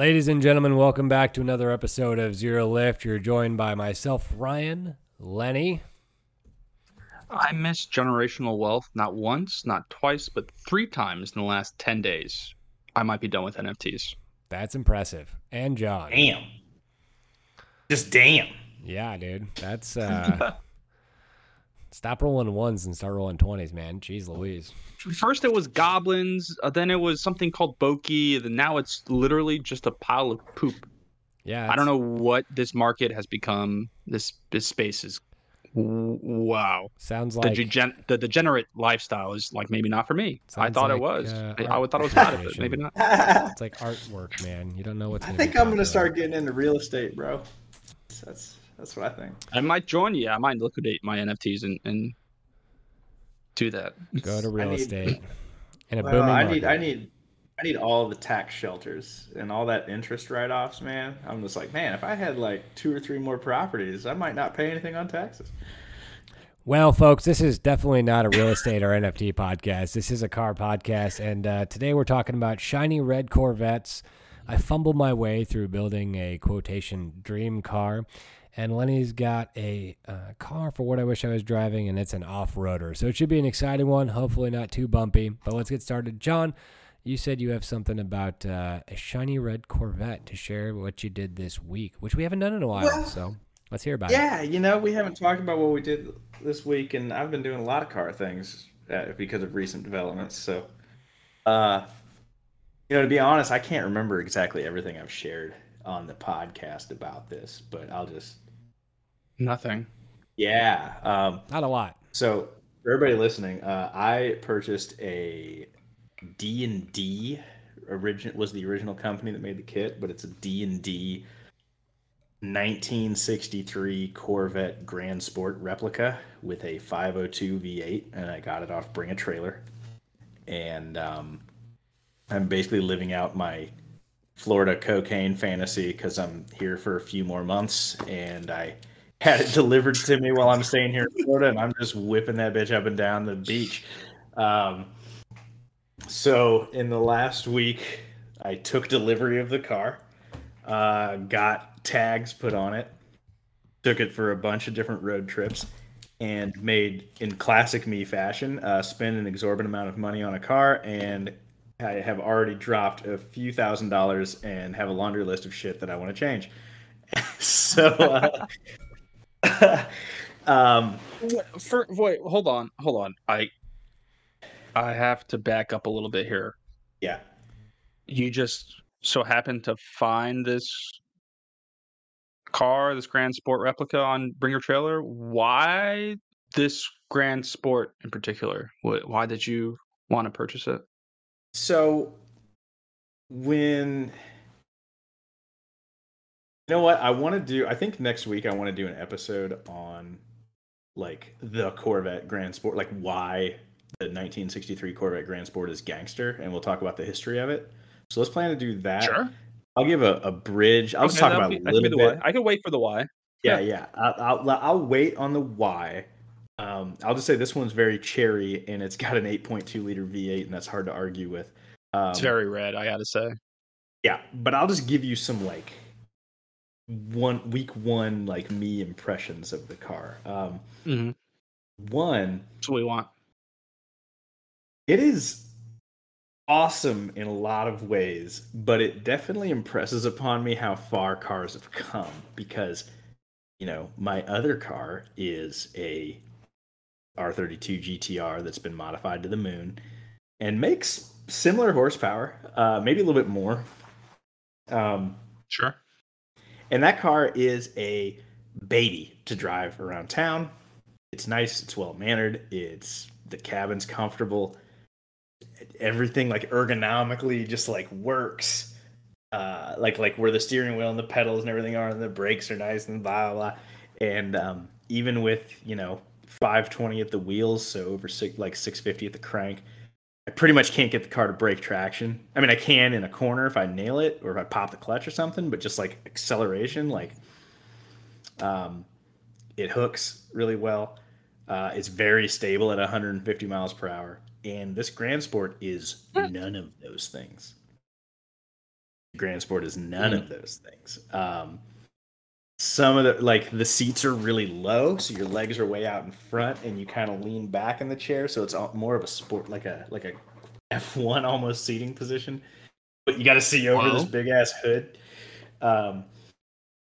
Ladies and gentlemen, welcome back to another episode of Zero Lift. You're joined by myself, Ryan, Lenny. I missed generational wealth not once, not twice, but three times in the last 10 days. I might be done with NFTs. That's impressive. And John. Damn. Just damn. Yeah, dude. That's uh stop rolling ones and start rolling twenties, man. Jeez Louise. First it was goblins, uh, then it was something called Boki, then now it's literally just a pile of poop. Yeah. I don't know what this market has become. This this space is wow. Sounds The, like degen- the degenerate lifestyle is like maybe not for me. I Sounds thought it was. uh, I, I thought it was bad, but appreciation. maybe not. It's like artwork, man. You don't know what's gonna think be I'm gonna start getting into real estate, bro. That's that's what I think. I might join you. I might liquidate my NFTs and, and do that. go to I real need- estate. In a Well, booming I market. need I need I need all the tax shelters and all that interest write offs, man. I'm just like, man, if I had like two or three more properties, I might not pay anything on taxes. Well, folks, this is definitely not a real estate or NFT podcast. This is a car podcast, and uh, today we're talking about shiny red Corvettes. I fumbled my way through building a quotation dream car, and Lenny's got a uh, car for what I wish I was driving, and it's an off roader. So it should be an exciting one. Hopefully, not too bumpy. But let's get started. John, you said you have something about uh, a shiny red Corvette to share what you did this week, which we haven't done in a while. Well, so let's hear about it. Yeah, you know, we haven't talked about what we did this week, and I've been doing a lot of car things uh, because of recent developments. So, uh, you know, to be honest, I can't remember exactly everything I've shared on the podcast about this, but I'll just, Nothing. yeah. Um, Not a lot. So for everybody listening, uh, I purchased a D and D. Origin was the original company that made the kit, but it's a D and D 1963 Corvette Grand Sport replica with a 502 V8, and I got it off Bring a Trailer. And um, I'm basically living out my Florida cocaine fantasy because I'm here for a few more months, and I had it delivered to me while I'm staying here in Florida, and I'm just whipping that bitch up and down the beach. Um, so in the last week, I took delivery of the car, uh, got tags put on it, took it for a bunch of different road trips, and made in classic me fashion, uh, spend an exorbitant amount of money on a car, and I have already dropped a few thousand dollars and have a laundry list of shit that I want to change. so. Uh, um, For, wait, hold on, hold on. I I have to back up a little bit here. yeah. You just so happened to find this car, this Grand Sport replica on Bring a Trailer. Why this Grand Sport in particular? Wh- Why did you want to purchase it? So when you know what I want to do, I think next week I want to do an episode on like the Corvette Grand Sport, like why the 1963 Corvette Grand Sport is gangster, and we'll talk about the history of it. So let's plan to do that. Sure. I'll give a, a bridge. I'll just talk about be- a that could be little bit. why. I can wait for the why. Yeah, yeah. I'll, I'll I'll wait on the why. Um, I'll just say this one's very cherry, and it's got an 8.2 liter V8, and that's hard to argue with. Um, It's very red, I gotta say. yeah, but I'll just give you some like one week one like me impressions of the car. Um, Mm-hmm. one, That's what we want. it is awesome in a lot of ways, but it definitely impresses upon me how far cars have come because you know, my other car is a R32 GTR that's been modified to the moon and makes similar horsepower, uh, maybe a little bit more. Um, Sure. And that car is a baby to drive around town. It's nice, it's well mannered, it's the cabin's comfortable. Everything like ergonomically just like works. Uh like like where the steering wheel and the pedals and everything are and the brakes are nice and blah blah blah. And um even with, you know, 520 at the wheels, so over six like 650 at the crank, I pretty much can't get the car to break traction. I mean, I can in a corner if I nail it or if I pop the clutch or something, but just like acceleration, like um, it hooks really well. Uh, it's very stable at 150 miles per hour, and this Grand Sport is none of those things. Grand Sport is none of those things. Um, some of the like the seats are really low, so your legs are way out in front, and you kind of lean back in the chair, so it's all- more of a sport like a like a F1 almost seating position. But you got to see over this big ass hood, um,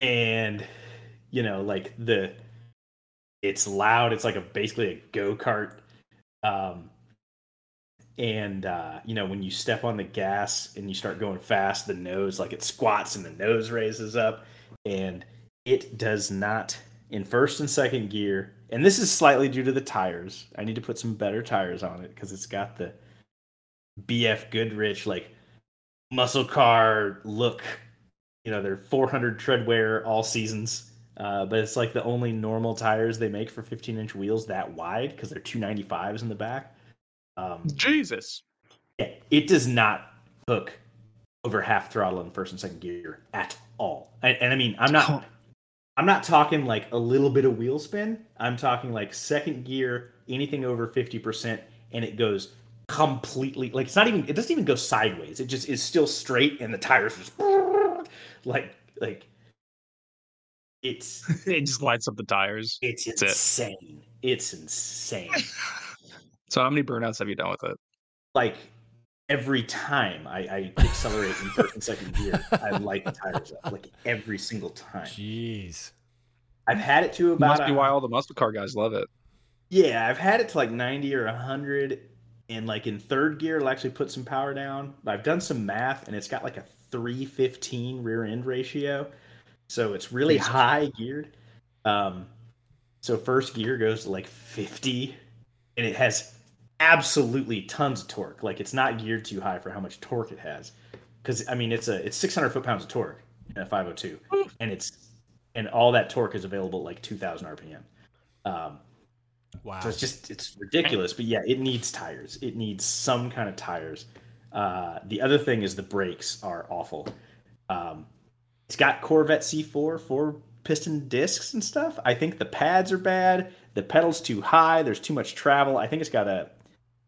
and you know like the it's loud. It's like a basically a go kart. Um, and uh, you know when you step on the gas and you start going fast, the nose like it squats and the nose raises up, and it does not in first and second gear. And this is slightly due to the tires. I need to put some better tires on it because it's got the BF Goodrich like muscle car look. You know they're 400 tread wear all seasons. Uh, but it's like the only normal tires they make for 15 inch wheels that wide because they're 295s in the back. Um, Jesus. yeah, it does not hook over half throttle in first and second gear at all. And, and I mean, I'm not, I'm not talking like a little bit of wheel spin. I'm talking like second gear, anything over 50%, and it goes completely like it's not even, it doesn't even go sideways. It just is still straight, and the tires just like, like it's it just lights up the tires. it's That's it. insane. It's insane. So how many burnouts have you done with it? like every time I, I accelerate in first and second gear, I light the tires up. Like every single time. Jeez. I've had it to about Must be why all the muscle car guys love it. yeah, I've had it to like ninety or hundred, and like in third gear, it'll actually put some power down. I've done some math, and it's got like a three fifteen rear end ratio, so it's really Jesus. high geared. Um, so first gear goes to like fifty, and it has absolutely tons of torque. Like it's not geared too high for how much torque it has, because I mean it's a it's six hundred foot pounds of torque in a five hundred two, and it's and all that torque is available at like two thousand RPM. Um, Wow. so it's just it's ridiculous. But yeah, it needs tires. It needs some kind of tires. Uh, the other thing is the brakes are awful. Um, it's got Corvette C4 four piston discs and stuff. I think the pads are bad. The pedals too high. There's too much travel. I think it's got a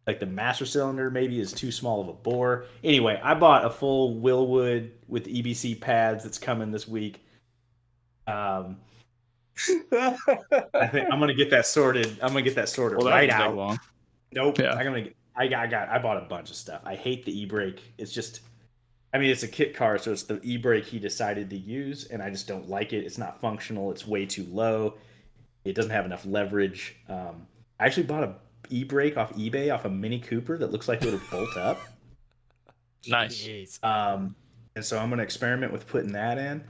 like the master cylinder maybe is too small of a bore. Anyway, I bought a full Wilwood with EBC pads that's coming this week. Um, I think I'm gonna get that sorted. I'm gonna get that sorted Well, right out. long. Nope. Yeah. I'm gonna. Get, I got. I got. I bought a bunch of stuff. I hate the e-brake. It's just. I mean, it's a kit car, so it's the e-brake he decided to use, and I just don't like it. It's not functional. It's way too low. It doesn't have enough leverage. Um, I actually bought a e-brake off eBay off a Mini Cooper that looks like it would bolt up. Nice. Um, and so I'm going to experiment with putting that in.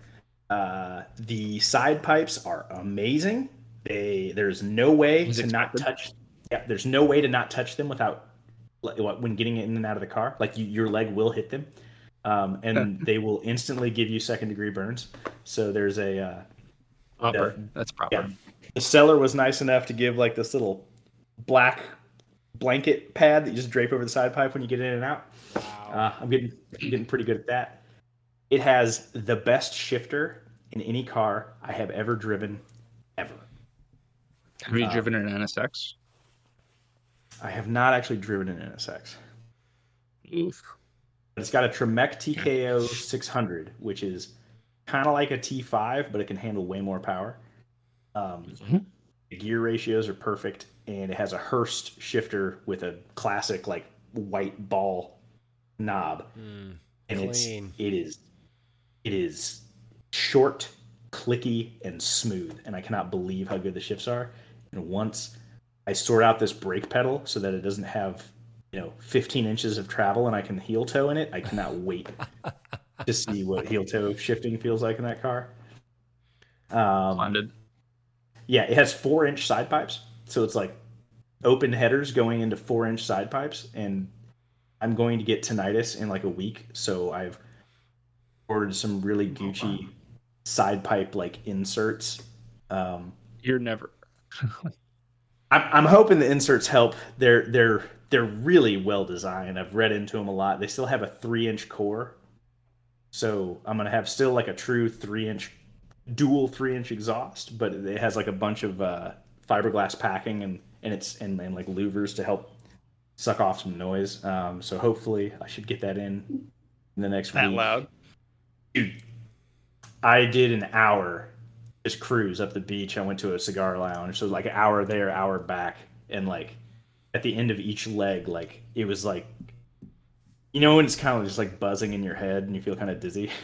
Uh, the side pipes are amazing. They there's no way to not touch. Yeah, there's no way to not touch them without when getting in and out of the car. Like you, your leg will hit them, um, and they will instantly give you second degree burns. So there's a uh, Proper. Yeah. That's proper. yeah. The seller was nice enough to give like this little black blanket pad that you just drape over the side pipe when you get in and out. Wow. Uh, I'm getting I'm getting pretty good at that. It has the best shifter in any car I have ever driven, ever. Have you Uh, driven an NSX? I have not actually driven an NSX. Oof. But it's got a Tremec TKO 600, which is kind of like a T5, but it can handle way more power. Um, Mhm. The gear ratios are perfect, and it has a Hurst shifter with a classic like white ball knob. Mm. and Clean. it's it is it is short clicky and smooth and i cannot believe how good the shifts are and once i sort out this brake pedal so that it doesn't have you know 15 inches of travel and i can heel toe in it i cannot wait to see what heel toe shifting feels like in that car um, Blended. yeah, it has four inch side pipes. So it's like open headers going into four inch side pipes. And I'm going to get tinnitus in like a week. So I've ordered some really Gucci side pipe like inserts. Um, You're never. I'm, I'm hoping the inserts help. They're they're they're really well designed. I've read into them a lot. They still have a three inch core, so I'm gonna have still like a true three inch, dual three inch exhaust, but it has like a bunch of uh, fiberglass packing and and it's and, and like louvers to help suck off some noise. Um, so hopefully I should get that in in the next That week. loud. Dude, I did an hour just cruise up the beach. I went to a cigar lounge, so like an hour there, hour back, and like at the end of each leg, like it was like, you know, when it's kind of just like buzzing in your head and you feel kind of dizzy.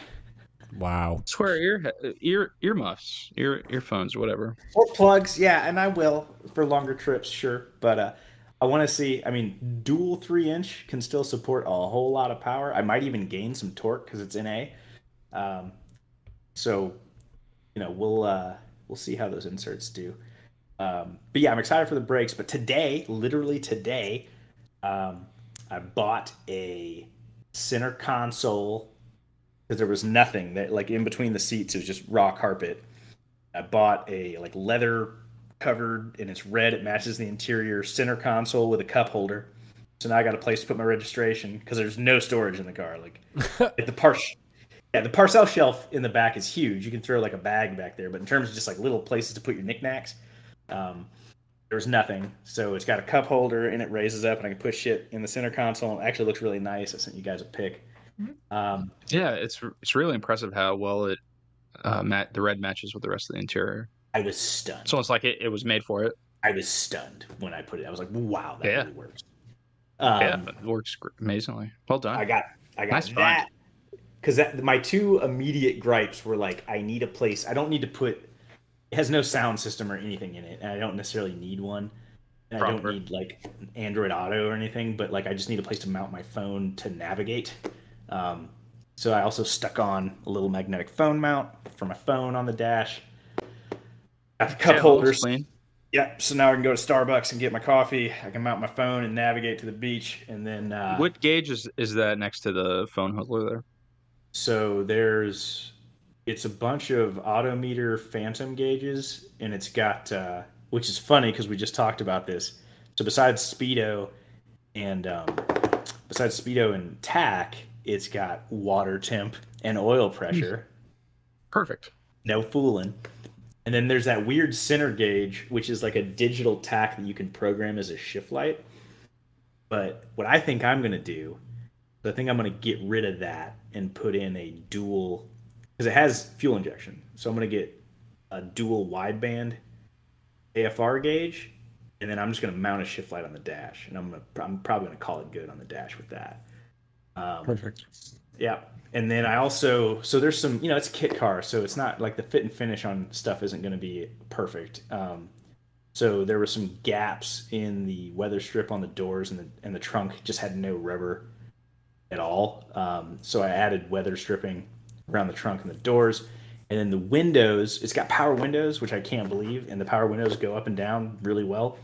Wow. Swear ear ear earmuffs, ear earphones, whatever. Or plugs, yeah, and I will for longer trips, sure. But uh, I want to see. I mean, dual three inch can still support a whole lot of power. I might even gain some torque because it's NA. Um, so, you know, we'll uh, we'll see how those inserts do. Um, but yeah, I'm excited for the brakes. But today, literally today, um, I bought a center console because there was nothing that like in between the seats. It was just raw carpet. I bought a like leather covered and it's red. It matches the interior center console with a cup holder. So now I got a place to put my registration because there's no storage in the car. Like the parts, yeah, the parcel shelf in the back is huge. You can throw like a bag back there, but in terms of just like little places to put your knickknacks, um, there's nothing. So it's got a cup holder and it raises up, and I can put shit in the center console. It actually looks really nice. I sent you guys a pic. Um, Yeah, it's it's really impressive how well it uh, mat- the red matches with the rest of the interior. I was stunned. So it's almost like it, it was made for it. I was stunned when I put it. I was like, "Wow, that Yeah. really works." Um, yeah, it works amazingly. Well done. I got, I got Nice find. that because that my two immediate gripes were like, I need a place. I don't need to put. It has no sound system or anything in it, and I don't necessarily need one. And I don't need like Android Auto or anything, but like I just need a place to mount my phone to navigate. Um, so I also stuck on a little magnetic phone mount for my phone on the dash. Got the cup Yeah, holders. clean. Yep. So now I can go to Starbucks and get my coffee. I can mount my phone and navigate to the beach, and then uh, What gauge is is that next to the phone holder there? So there's it's a bunch of Auto Meter phantom gauges, and it's got uh, which is funny because we just talked about this. So besides speedo and um, besides speedo and tach, it's got water temp and oil hmm. pressure. Perfect. no fooling. And then there's that weird center gauge, which is like a digital tach that you can program as a shift light. But what I think I'm gonna do, I think I'm gonna get rid of that and put in a dual, because it has fuel injection. So I'm gonna get a dual wideband AFR gauge, and then I'm just gonna mount a shift light on the dash, and I'm gonna I'm probably gonna call it good on the dash with that. Um, Perfect. yeah. And then I also so there's some you know it's a kit car so it's not like the fit and finish on stuff isn't going to be perfect. Um, so there were some gaps in the weather strip on the doors and the and the trunk just had no rubber at all. Um, so I added weather stripping around the trunk and the doors. And then the windows, it's got power windows, which I can't believe, and the power windows go up and down really well.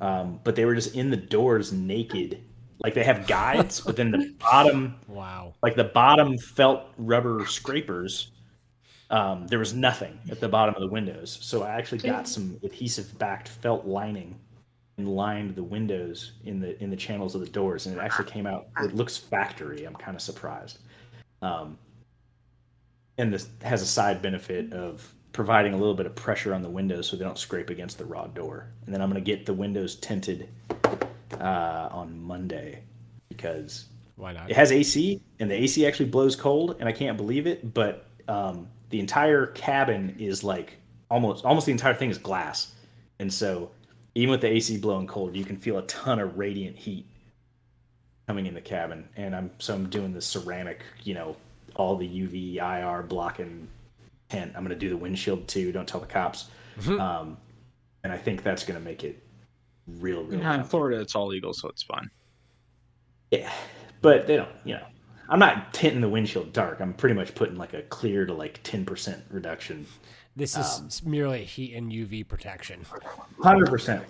Um, but they were just in the doors naked. Like they have guides, but then the bottom Wow. like the bottom felt rubber scrapers um, there was nothing at the bottom of the windows. So i actually got some adhesive backed felt lining and lined the windows in the in the channels of the doors and it actually came out it looks factory i'm kind of surprised. Um, and this has a side benefit of providing a little bit of pressure on the windows so they don't scrape against the raw door. And then i'm going to get the windows tinted uh, on monday because Why not? it has AC, and the AC actually blows cold, and I can't believe it. But um, the entire cabin is like almost almost the entire thing is glass, and so even with the AC blowing cold, you can feel a ton of radiant heat coming in the cabin. And I'm so I'm doing the ceramic, you know, all the UV IR blocking tent. I'm gonna do the windshield too. Don't tell the cops. um, and I think that's gonna make it real, real. Yeah, in. Florida it's all legal, so it's fine. Yeah, but they don't. You know, I'm not tinting the windshield dark. I'm pretty much putting like a clear to like 10% reduction. This is s- merely heat and UV protection. Hundred percent.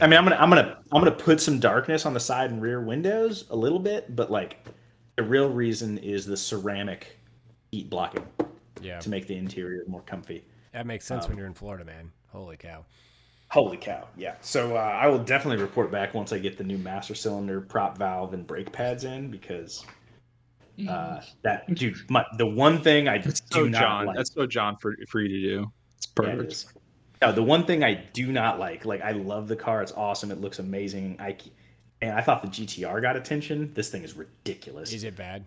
I mean, I'm gonna, I'm gonna, I'm gonna put some darkness on the side and rear windows a little bit, but like the real reason is the ceramic heat blocking Yeah. to make the interior more comfy. That makes sense when um, you're in Florida, man. Holy cow. Holy cow! Yeah. So uh, I will definitely report back once I get the new master cylinder, prop valve, and brake pads in because uh, that dude, my, the one thing I That's do so not John. like. That's so John for for you to do. It's Yeah, it perfect. is. No, the one thing I do not like, like I love the car. It's awesome. It looks amazing. I and I thought the GTR got attention. This thing is ridiculous. Is it bad?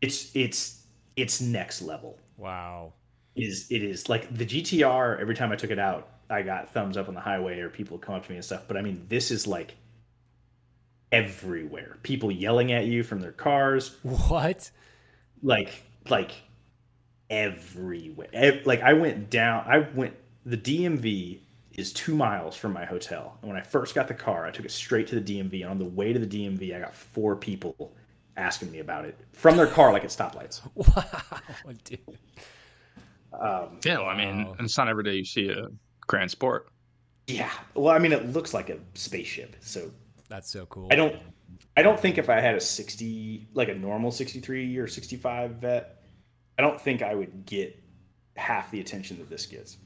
It's it's it's next level. Wow. Is it is like the GTR? Every time I took it out, I got thumbs up on the highway, or people come up to me and stuff. But I mean, this is like everywhere. People yelling at you from their cars. What? Like like everywhere. Ev- like I went down. I went. The DMV is two miles from my hotel. And when I first got the car, I took it straight to the DMV. And on the way to the DMV, I got four people asking me about it from their car, like at stoplights. Wow, dude. Um, Yeah, well, I mean, Wow. it's not every day you see a Grand Sport. yeah. Well, I mean, it looks like a spaceship. So That's so cool. I don't. I don't think if I had a sixty, like a normal sixty-three or sixty-five vet, I don't think I would get half the attention that this gets.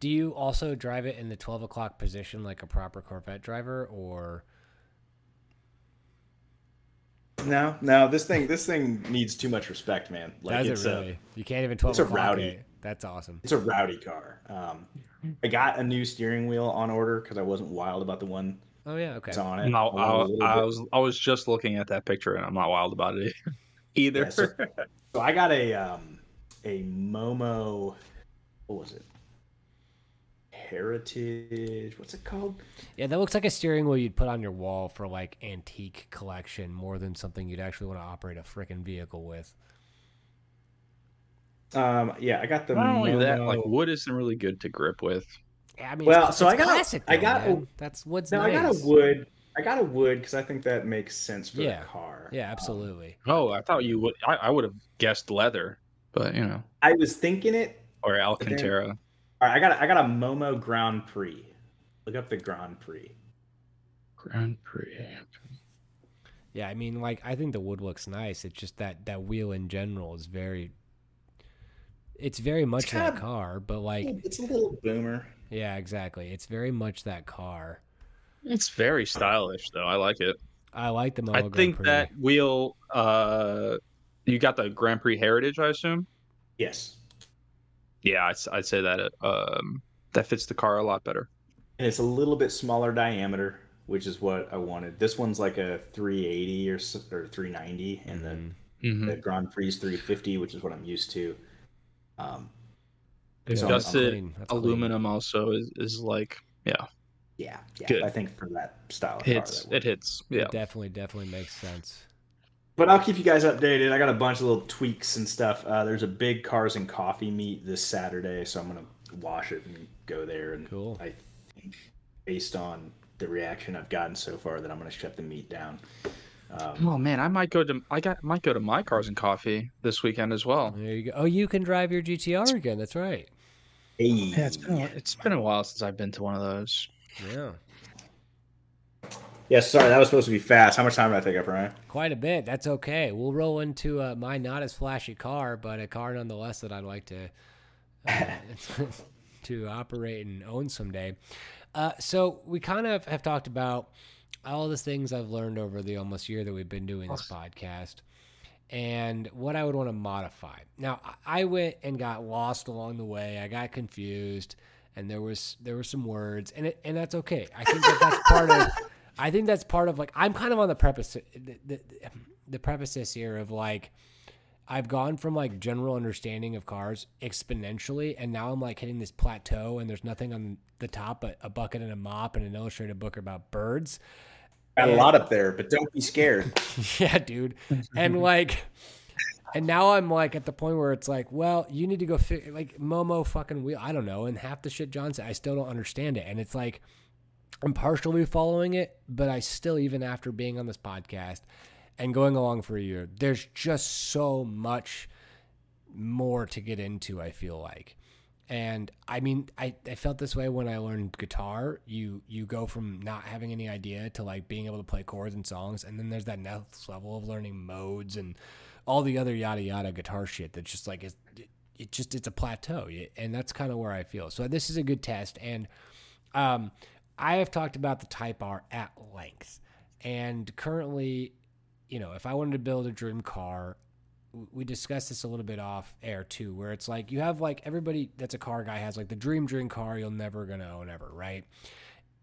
Do you also drive it in the 12 o'clock position like a proper Corvette driver, or No, no. This thing, this thing needs too much respect, man. Like does it's it a- you can't even 12 it's a o'clock rowdy. it. That's awesome. it's a rowdy car. Um, I got a new steering wheel on order because I wasn't wild about the one Oh yeah, okay. that's on it. No, I wanted a I, little I was I was just looking at that picture and I'm not wild about it either. Yeah, so, so I got a um, a Momo. What was it? Heritage. What's it called? Yeah, that looks like a steering wheel you'd put on your wall for like antique collection more than something you'd actually want to operate a freaking vehicle with. Um, yeah, I got the. not only that, like wood isn't really good to grip with. Yeah, I mean, Well, it's, so it's I got a- classic. I though, got a- That's what's no, nice. I got a wood. I got a wood because I think that makes sense for Yeah. the car. Yeah, Um, absolutely. Oh, I thought you would. I, I would have guessed leather, but you know, I was thinking it. or then- Alcantara. All right, I got a, I got a Momo Grand Prix. Look up the Grand Prix. Grand Prix. Yeah, I mean, like I think the wood looks nice. It's just that that wheel in general is very. It's very much that kinda- car, but like, It's a little boomer. yeah, exactly. It's very much that car. It's very stylish, though. I like it. I like the Momo I Grand think Prix. that wheel. Uh, you got the Grand Prix Heritage, I assume. Yes, Yeah, I'd, s- I'd say that um, that fits the car a lot better. and it's a little bit smaller diameter, which is what I wanted. This one's like a 380 or or 390, and Mhm. the Mm-hmm. the Grand Prix is 350, which is what I'm used to. Um, Yeah, So- that's Adjusted clean, aluminum also is, is like yeah, yeah, yeah. Good. I think for that style of hits car, that it hits yeah. It definitely, definitely makes sense. But I'll keep you guys updated. I got a bunch of little tweaks and stuff. Uh, there's a big cars and coffee meet this Saturday, so I'm gonna wash it and go there. And Cool. I think, based on the reaction I've gotten so far, that I'm gonna shut the meet down. Um, Oh man, I might go to I got might go to my cars and coffee this weekend as well. There you go. Oh, you can drive your GTR again. That's right. hey, Yeah, it's been a, it's been a while since I've been to one of those. Yeah, yeah. Sorry, that was supposed to be fast. How much time did I take up, Ryan? quite a bit. That's okay. We'll roll into uh, my not as flashy car, but a car nonetheless that I'd like to uh, to operate and own someday. Uh, so we kind of have talked about all the things I've learned over the almost year that we've been doing this podcast, and what I would want to modify. Now, I went and got lost along the way. I got confused, and there was there were some words, and it, and that's okay. I think that that's part of. I think that's part of like I'm kind of on the preface the, the, the preface here of like I've gone from like general understanding of cars exponentially, and now I'm like hitting this plateau, and there's nothing on the top but a bucket and a mop and an illustrated book about birds. Got a lot up there, but don't be scared. yeah, dude. And like, and now I'm like at the point where it's like, well, you need to go fi- like Momo fucking wheel. I don't know. And half the shit John said, I still don't understand it. And it's like, I'm partially following it, but I still, even after being on this podcast and going along for a year, there's just so much more to get into, I feel like. And I mean, I, I felt this way when I learned guitar. You you go from not having any idea to like being able to play chords and songs, and then there's that next level of learning modes and all the other yada yada guitar shit that's just like it's, it, just it's a plateau, and that's kind of where I feel. So this is a good test, and um, I have talked about the Type R at length, and currently, you know, if I wanted to build a dream car, we discussed this a little bit off air too, where it's like you have like everybody that's a car guy has like the dream dream car you'll never gonna own ever, right?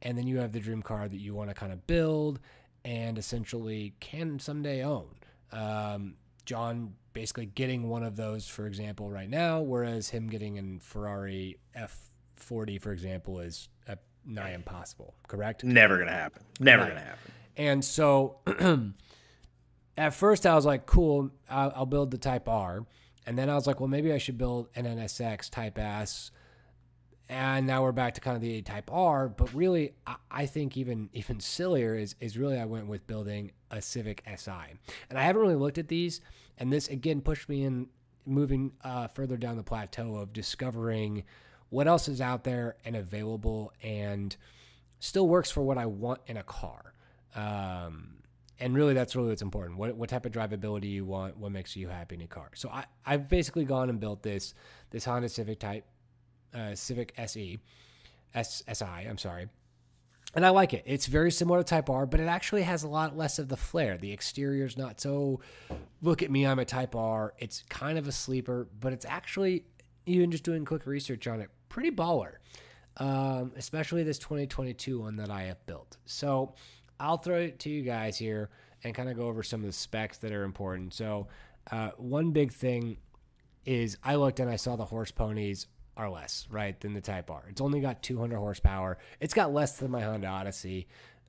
And then you have the dream car that you want to kind of build and essentially can someday own. Um, John basically getting one of those, for example, right now, whereas him getting a Ferrari F40, for example, is a nigh impossible. Correct? Never gonna happen. Never Right. gonna happen. And so at first I was like, cool, I'll, I'll build the Type R. And then I was like, well, maybe I should build an NSX Type S. And now we're back to kind of the A Type R. But really, I, I think even even sillier is, is really I went with building a Civic Si. And I haven't really looked at these. And this, again, pushed me in moving uh, further down the plateau of discovering what else is out there and available and still works for what I want in a car. Um, and really, that's really what's important. What, what type of drivability you want? What makes you happy in a car? So I, I've basically gone and built this this Honda Civic Type uh, Civic SE, S, SI. I'm sorry, and I like it. It's very similar to Type R, but it actually has a lot less of the flair. The exterior's not so. Look at me, I'm a Type R. It's kind of a sleeper, but it's actually even just doing quick research on it, pretty baller. Um, especially this 2022 one that I have built. So I'll throw it to you guys here and kind of go over some of the specs that are important. So, uh, one big thing is I looked and I saw the horse ponies are less, right, than the Type R. It's only got 200 horsepower. It's got less than my Honda Odyssey,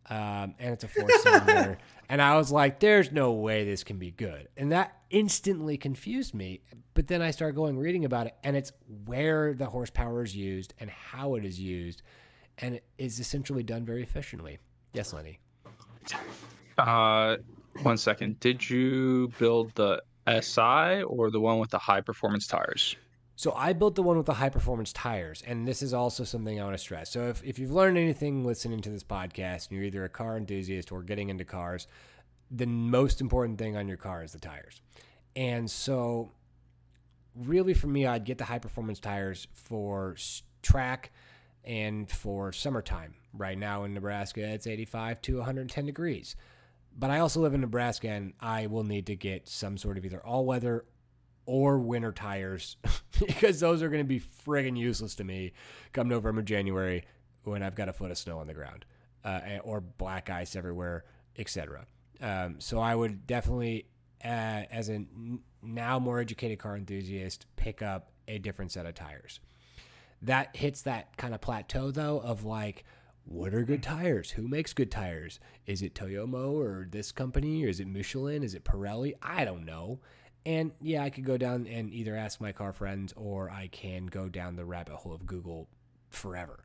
um, and it's a four cylinder. and I was like, there's no way this can be good. And that instantly confused me. But then I started going reading about it, and it's where the horsepower is used and how it is used. And it is essentially done very efficiently. Yes, Lenny. Uh, one second. Did you build the SI or the one with the high performance tires? So I built the one with the high performance tires, and this is also something I want to stress. So if, if you've learned anything listening to this podcast, and you're either a car enthusiast or getting into cars, the most important thing on your car is the tires. And so really for me, I'd get the high performance tires for track and for summertime. Right now in Nebraska, it's 85 to 110 degrees. But I also live in Nebraska and I will need to get some sort of either all weather or winter tires because those are going to be friggin' useless to me come November, January when I've got a foot of snow on the ground uh, or black ice everywhere, etc. Um, so I would definitely, uh, as a now more educated car enthusiast, pick up a different set of tires. That hits that kind of plateau though of like, what are good tires? Who makes good tires? Is it Toyomo or this company or is it Michelin? Is it Pirelli? I don't know. And yeah, I could go down and either ask my car friends or I can go down the rabbit hole of Google forever,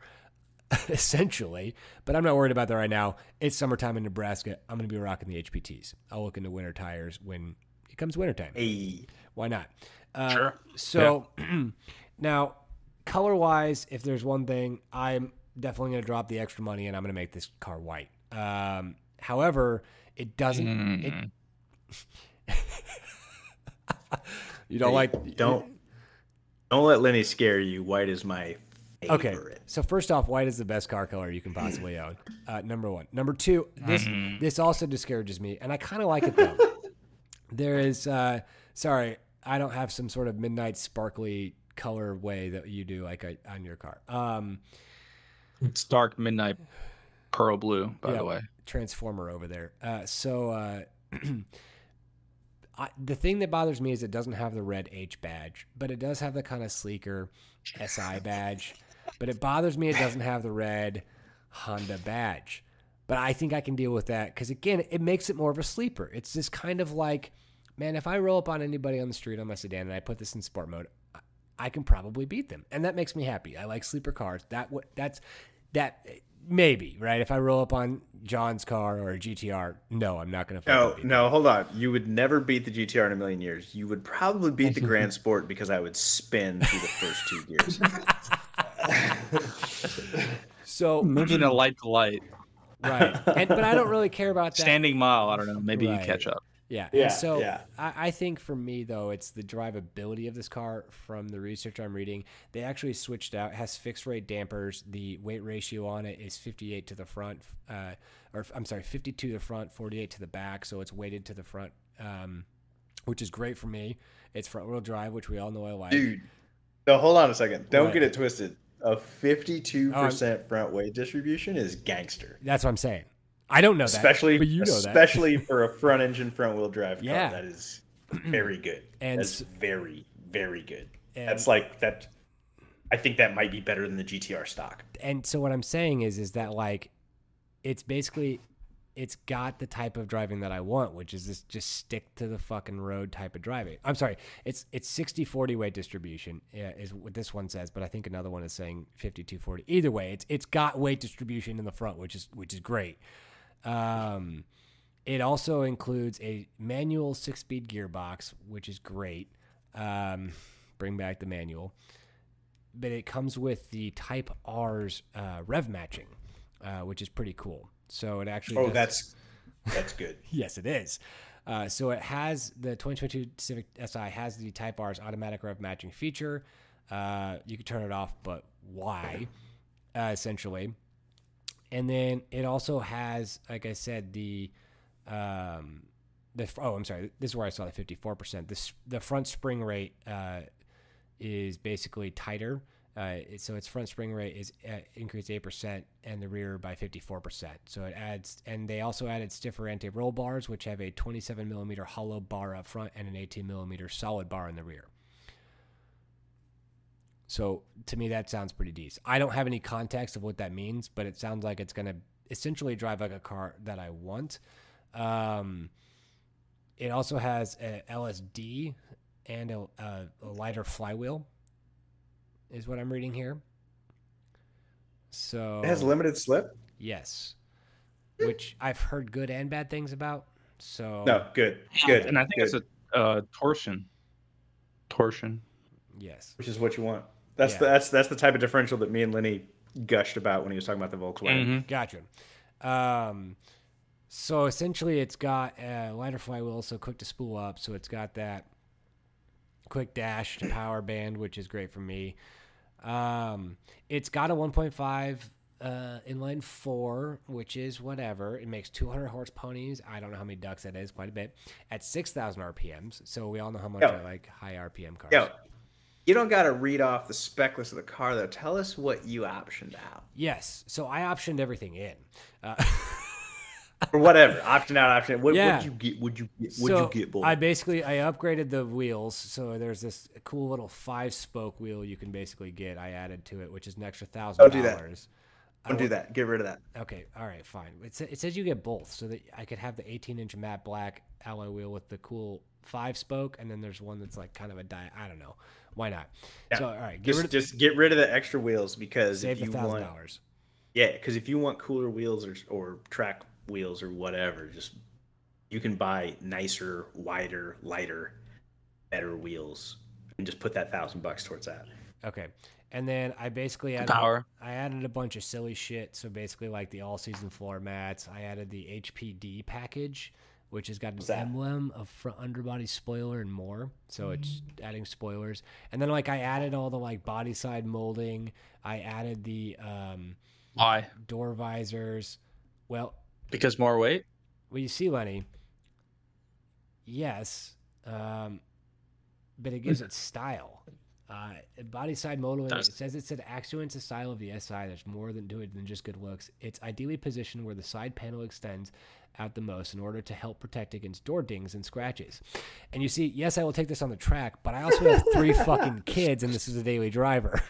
essentially. But I'm not worried about that right now. It's summertime in Nebraska. I'm going to be rocking the HPTs. I'll look into winter tires when it comes wintertime. Hey, Why not? Uh, Sure. So now, color wise, if there's one thing, I'm definitely going to drop the extra money and I'm going to make this car white. Um, however, it doesn't. It, you don't Hey, like don't don't let Lenny scare you. White is my favorite. Okay, so first off, white is the best car color you can possibly own. Uh, number one. Number two, this this also discourages me, and I kind of like it though. there is, uh, sorry, I don't have some sort of midnight sparkly color way that you do like uh, on your car. Um, It's dark midnight pearl blue, by Yeah. the way. transformer over there. Uh, so uh, I, the thing that bothers me is it doesn't have the red H badge, but it does have the kind of sleeker SI badge. But it bothers me it doesn't have the red Honda badge. But I think I can deal with that because again, it makes it more of a sleeper. It's just kind of like, man, if I roll up on anybody on the street on my sedan and I put this in sport mode, I- I can probably beat them, and that makes me happy. I like sleeper cars. That what that's that maybe right. If I roll up on John's car or a GTR, no, I'm not going to. No, no, hold on. You would never beat the GTR in a million years. You would probably beat the Grand Sport because I would spin through the first two gears. So Moving a light to light. right, and, but I don't really care about that. Standing mile, I don't know. Maybe Right. you catch up. Yeah. Yeah, And so yeah. I, I think for me though, it's the drivability of this car from the research I'm reading. They actually switched out, has fixed rate dampers. The weight ratio on it is 58 to the front, uh, or I'm sorry, 52 to the front, 48 to the back. So it's weighted to the front, um, which is great for me. It's front wheel drive, which we all know I like. Dude, no, hold on a second. Don't What? get it twisted. A 52% front weight distribution is gangster. That's what I'm saying. I don't know that, Especially, but you know that. especially for a front engine, front wheel drive car. Yeah. That is very good. And That's very, very good. That's like that. I think that might be better than the GTR stock. and so what I'm saying is is that like it's basically it's got the type of driving that I want, which is this just stick to the fucking road type of driving. I'm sorry, it's it's 60-40 weight distribution is what this one says, but I think another one is saying 52-40. Either way, it's it's got weight distribution in the front, which is which is great. Um, it also includes a manual six-speed gearbox, which is great. Um, bring back the manual but it comes with the Type R's uh, rev matching, uh, which is pretty cool. So it actually. Oh, does- that's that's good. yes, it is. Uh, so it has the 2022 Civic Si has the Type R's automatic rev matching feature. Uh, you can turn it off, but why? Uh, essentially, and then it also has, like I said, the um, the oh, I'm sorry, this is where I saw the 54 percent. This the front spring rate uh, is basically tighter. Uh, so its front spring rate is uh, increased eight percent, and the rear by fifty four percent. So it adds, and they also added stiffer anti roll bars, which have a twenty seven millimeter hollow bar up front and an eighteen millimeter solid bar in the rear. So to me, that sounds pretty decent. I don't have any context of what that means, but it sounds like it's going to essentially drive like a car that I want. Um, it also has a LSD and a, a, a lighter flywheel, is what I'm reading here. So It has limited slip. yes, which I've heard good and bad things about. So No, good, good. And I think good, it's a uh, torsion. Torsion. yes, which is what you want. That's Yeah. the that's that's the type of differential that me and Lenny gushed about when he was talking about the Volkswagen. Mhm. Gotcha. Um, so essentially, it's got a lighter flywheel, so quick to spool up. So it's got that quick dash to power band, which is great for me. Um, it's got a 1.5 uh, inline four, which is whatever. It makes 200 horse ponies. I don't know how many ducks that is, quite a bit, at 6,000 RPMs. So we all know how much Yo. I like high RPM cars. Yo, you don't got to read off the spec list of the car though. Tell us what you optioned out Yes. So I optioned everything in. Uh, or whatever. option out, option. in. What Yeah. would you get? Would you get? Would so you get? Boy? I basically I upgraded the wheels, so there's this cool little five spoke wheel you can basically get. I added to it, which is an extra thousand Don't do that. dollars. don't do that. Get rid of that. Okay, all right, fine. It, it says you get both, so that I could have the 18 inch matte black alloy wheel with the cool five spoke, and then there's one that's like kind of a die. I don't know, why not? Yeah. So all right, get Just rid of just get rid of the extra wheels because save if you thousand want dollars. yeah, because if you want cooler wheels or or track wheels or whatever, just you can buy nicer, wider, lighter, better wheels and just put that thousand bucks towards that. Okay. And then I basically added Power. I added a bunch of silly shit. So basically like the all season floor mats. I added the HPD package, which has got an emblem, a front underbody spoiler and more. So it's adding spoilers. And then like I added all the like body side molding. I added the um Why? door visors. Well, Because more weight? well, you see, Lenny. Yes, um, but it gives it style. Uh, body side molding. It says it's an accentuates the style of the SI. There's more than to it than just good looks. It's ideally positioned where the side panel extends out the most in order to help protect against door dings and scratches. And you see, yes, I will take this on the track, but I also have three fucking kids, and this is a daily driver.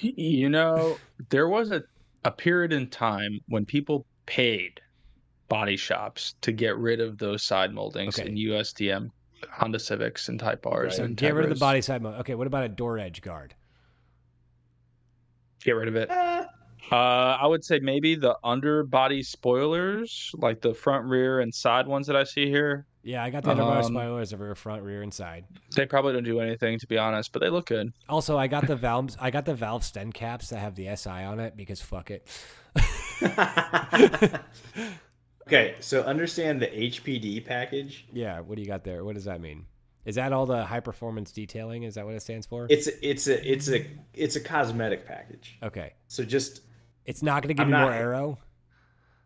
You know, there was a, a period in time when people paid body shops to get rid of those side moldings Okay. in USDM, Honda Civics, and Type R's. Right. So and get rid of the body side mold. Okay, what about a door edge guard? Get rid of it. Uh, Uh, I would say maybe the underbody spoilers, like the front, rear, and side ones that I see here. Yeah, I got the underbody Um, spoilers over front, rear, and side. They probably don't do anything, to be honest, but they look good. Also, I got the valves. I got the valve stem caps that have the SI on it because fuck it. okay, so understand the HPD package. Yeah, what do you got there? What does that mean? Is that all the high performance detailing? Is that what it stands for? It's a, it's a it's a it's a cosmetic package. okay, So just it's not going to give I'm you more aero.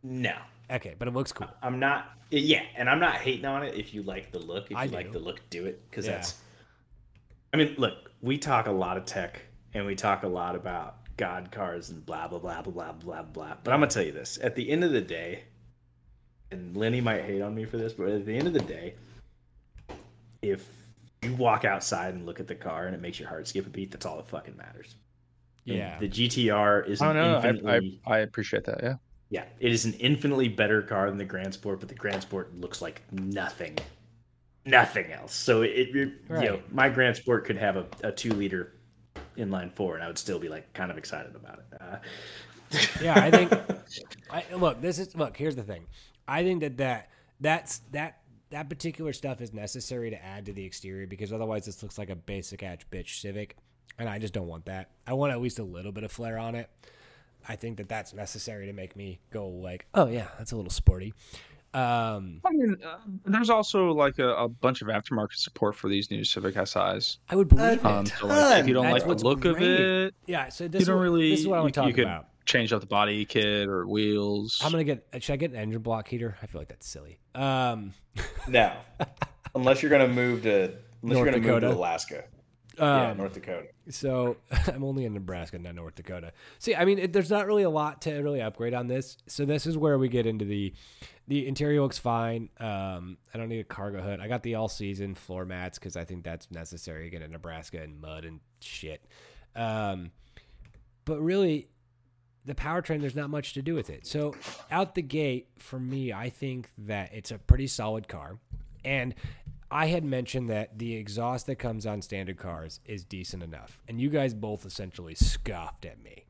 no. Okay, but it looks cool. I'm not. Yeah, and I'm not hating on it. If you like the look, if I you do. like the look, do it because Yeah. that's. I mean, look, we talk a lot of tech and we talk a lot about God cars and blah blah blah blah blah blah blah. But I'm gonna tell you this: at the end of the day, and Lenny might hate on me for this, but at the end of the day, if you walk outside and look at the car and it makes your heart skip a beat, that's all that fucking matters. And Yeah. the GTR is I an don't infinitely I, I, I appreciate that. Yeah. yeah, it is an infinitely better car than the Grand Sport, but the Grand Sport looks like nothing, nothing else. So it, it you know, my Grand Sport could have a, a two liter inline four, and I would still be like kind of excited about it. Uh, Yeah, I think. I, look, this is look. Here's the thing. I think that that that's that that particular stuff is necessary to add to the exterior because otherwise this looks like a basic ass bitch Civic, and I just don't want that. I want at least a little bit of flair on it. I think that that's necessary to make me go like, oh yeah, that's a little sporty. Um, I mean, uh, there's also like a, a bunch of aftermarket support for these new Civic SIs. I would believe it. Um, so like, if you don't That's like the what's look of it, yeah. So this you don't is, really. This is what I you, want to talk you could about. change up the body kit or wheels. I'm gonna get. Should I get an engine block heater? I feel like that's silly. Um, no, unless you're gonna move to unless North you're gonna move Dakota. to Alaska, yeah, um, North Dakota. So I'm only in Nebraska, not North Dakota. See, I mean, it, there's not really a lot to really upgrade on this. So this is where we get into the the interior looks fine. Um, I don't need a cargo hood. I got the all season floor mats because I think that's necessary again in Nebraska and mud and shit. Um, but really, the powertrain there's not much to do with it. So out the gate for me, I think that it's a pretty solid car, and I had mentioned that the exhaust that comes on standard cars is decent enough, and you guys both essentially scoffed at me.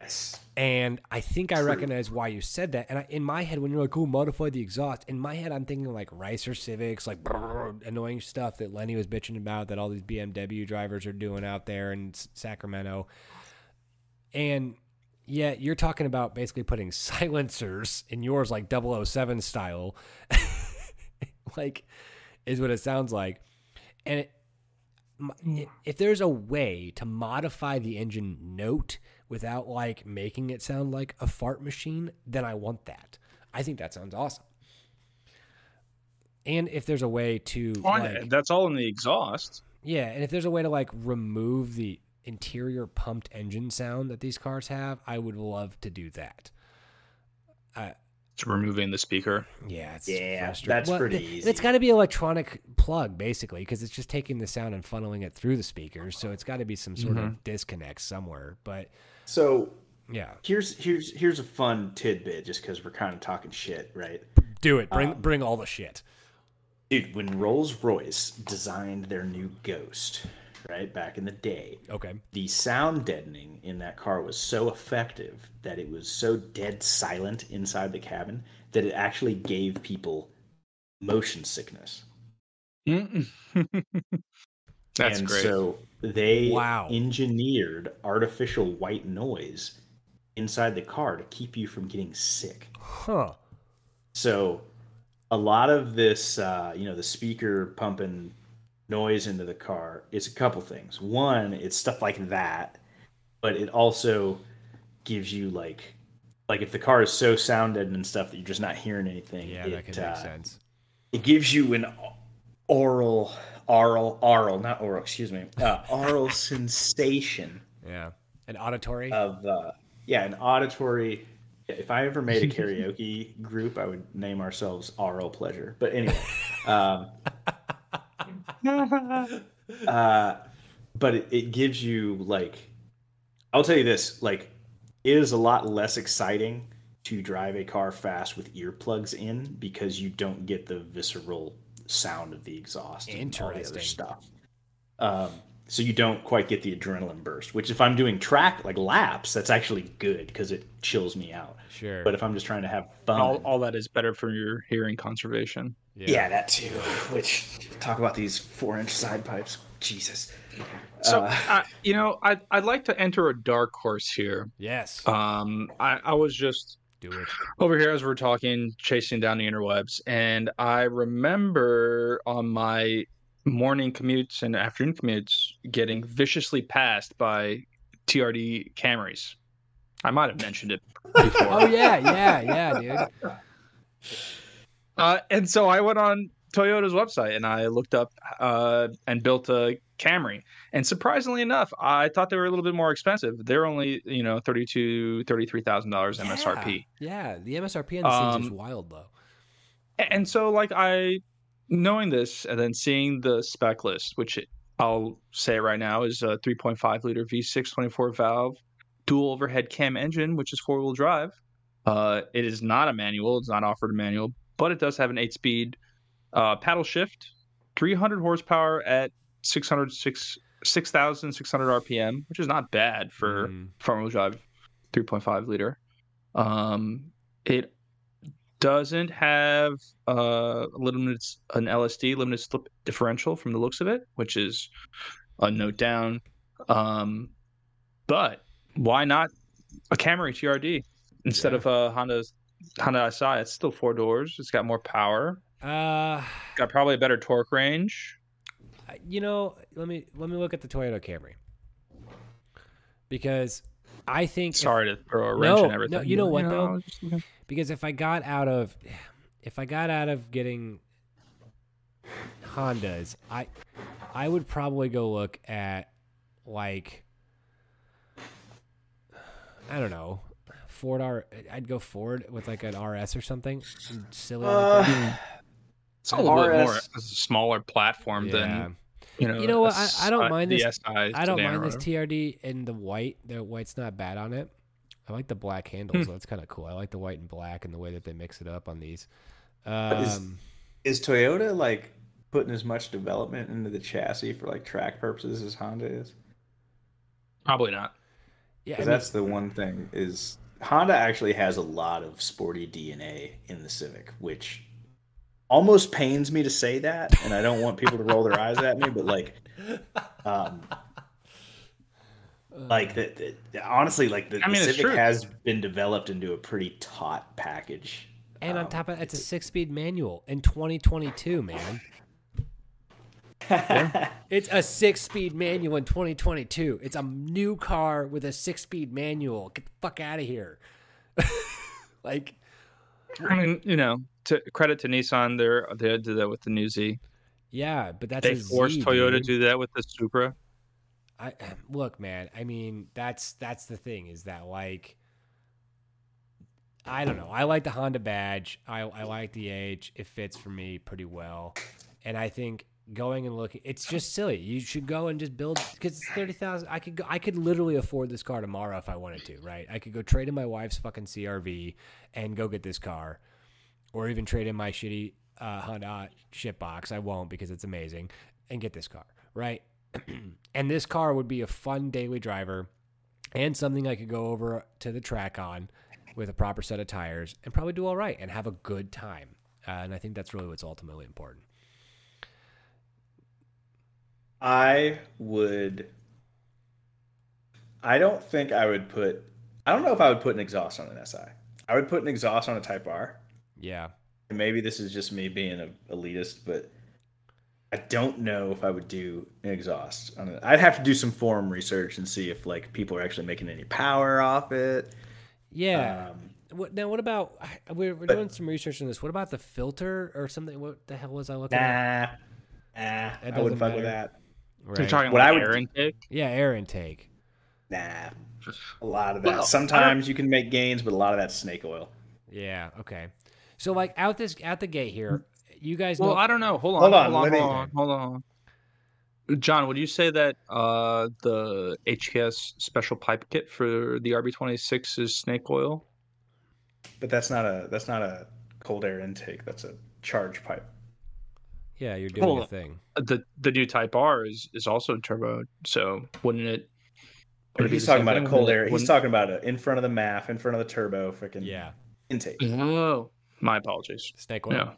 Yes. And I think I recognize why you said that. And I, in my head, when you're like, "Oh, modify the exhaust," in my head, I'm thinking like Ricer Civics, like brrr, annoying stuff that Lenny was bitching about that all these BMW drivers are doing out there in S- Sacramento. And yet, you're talking about basically putting silencers in yours, like 007 style, like is what it sounds like. And it, if there's a way to modify the engine note without like making it sound like a fart machine, then I want that. I think that sounds awesome. And if there's a way to like, that's all in the exhaust. yeah, and if there's a way to like remove the interior pumped engine sound that these cars have, I would love to do that. Uh, It's removing the speaker. yeah, it's Yeah, frustrating. that's pretty th- easy. It's got to be electronic plug basically because it's just taking the sound and funneling it through the speakers. So it's got to be some sort Mm-hmm. of disconnect somewhere. But So yeah, here's here's here's a fun tidbit, just because we're kind of talking shit, right? do it. Bring Um, bring all the shit. Dude, when Rolls Royce designed their new Ghost, right back in the day, Okay. the sound deadening in that car was so effective that it was so dead silent inside the cabin that it actually gave people motion sickness. That's and great. so they Wow. engineered artificial white noise inside the car to keep you from getting sick. Huh. So a lot of this, uh, you know, the speaker pumping noise into the car is a couple things. One, it's stuff like that, but it also gives you like, like if the car is so sound deadened and stuff that you're just not hearing anything. Yeah, it, that can make uh, sense. It gives you an oral, oral, oral, not oral, excuse me, uh, oral sensation Yeah. An auditory. of uh yeah an auditory if i ever made a karaoke group i would name ourselves oral pleasure but anyway um uh but it, it gives you like i'll tell you this like it is a lot less exciting to drive a car fast with earplugs in because you don't get the visceral sound of the exhaust and all the other stuff. Um, so you don't quite get the adrenaline burst which if i'm doing track like laps that's actually good because it chills me out sure. but if i'm just trying to have fun all, all that is better for your hearing conservation. yeah. that too which talk about these four inch side pipes jesus So, Uh, uh, you know, I'd, I'd like to enter a dark horse here. Yes. Um, I, I was just do it. over here as we're talking, chasing down the interwebs, and I remember on my morning commutes and afternoon commutes getting viciously passed by TRD Camrys. I might have mentioned it before. Oh yeah, yeah, yeah, dude. Uh, and so I went on Toyota's website and I looked up uh, and built a Camry. And surprisingly enough, I thought they were a little bit more expensive. They're only, you know, thirty-two, thirty-three thousand dollars MSRP. Yeah, the MSRP on this thing is Um, wild though. And so, like, I knowing this and then seeing the spec list, which I'll say right now is a 3.5 liter V6 24 valve dual overhead cam engine, which is four wheel drive. Uh, it is not a manual; it's not offered a manual, but it does have an eight speed uh, paddle shift, 300 horsepower at 600 6 6,600 RPM, which is not bad for Mm. front wheel drive 3.5 liter. Um, it doesn't have uh, limited an LSD limited slip differential from the looks of it, which is a note down. Um, but why not a Camry TRD instead Yeah. of a Honda Honda SI? It's still four doors. It's got more power. Uh, Got probably a better torque range. you know, let me let me look at the Toyota Camry because I think if- Sorry to throw a wrench No, in no, everything. you know but, what, though? I was just looking- because if I got out of if I got out of getting Hondas, I I would probably go look at like I don't know Ford R. I'd go Ford with like an RS or something silly like that. Uh, it's a little bit more a smaller platform Yeah. than you know. You know what, I don't mind the this- I don't mind this. TRD in the white. The white's not bad on it. I like the black Hmm. handles. That's kind of cool. I like the white and black and the way that they mix it up on these. is- Um, Is Toyota like putting as much development into the chassis for like track purposes as Honda is? Probably not. yeah, I mean, that's the one thing is Honda actually has a lot of sporty DNA in the Civic, which almost pains me to say that, and I don't want people to roll their eyes at me, but like, um, like the, the honestly, like the, I mean, the Civic has been developed into a pretty taut package. and on Um, top of that, it's a six-speed manual in 2022, man. It's a six-speed manual in 2022. It's a new car with a six-speed manual. Get the fuck out of here. like, I mean, you know, to credit to Nissan, they're they did that with the new Z. yeah, but that's They forced Z, Toyota to do that with the Supra. I look, man. I mean, that's that's the thing is that like, I don't know. I like the Honda badge. I I like the age. It fits for me pretty well, and I think going and looking, it's just silly. You should go and just build because it's thirty thousand. I could go. I could literally afford this car tomorrow if I wanted to. Right? I could go trade in my wife's fucking CRV and go get this car, or even trade in my shitty uh, Honda shitbox. I won't because it's amazing, and get this car. Right? and this car would be a fun daily driver and something I could go over to the track on with a proper set of tires and probably do all right and have a good time. Uh, and I think that's really what's ultimately important. I would. I don't think I would put. I don't know if I would put an exhaust on an SI. I would put an exhaust on a Type R. Yeah. And maybe this is just me being an elitist, but I don't know if I would do an exhaust on it. I'd have to do some forum research and see if like people are actually making any power off it. Yeah. Um, what, now, what about we're, we're but- doing some research on this? What about the filter or something? What the hell was I looking nah, at? nah, I wouldn't fuck with matter. that. You're talking What about I would- air intake. Yeah, air intake. Nah, a lot of that. Well, Sometimes you can make gains, but a lot of that's snake oil. Yeah. Okay. So like out this at the gate here, you guys know. Well, I don't know. Hold on. Hold on, Hold on. Hold on. Hold on. John, would you say that uh, the HKS special pipe kit for the RB26 is snake oil? But that's not a that's not a cold air intake. That's a charge pipe. yeah, you're doing Hold a on. thing. The the new Type R is is also turbo, so wouldn't it? But would it be he's the talking same about a thing? cold Wouldn't air. He's talking about it in front of the MAF, in front of the turbo, freaking Yeah. intake. Oh, my apologies. Snake oil. Yeah.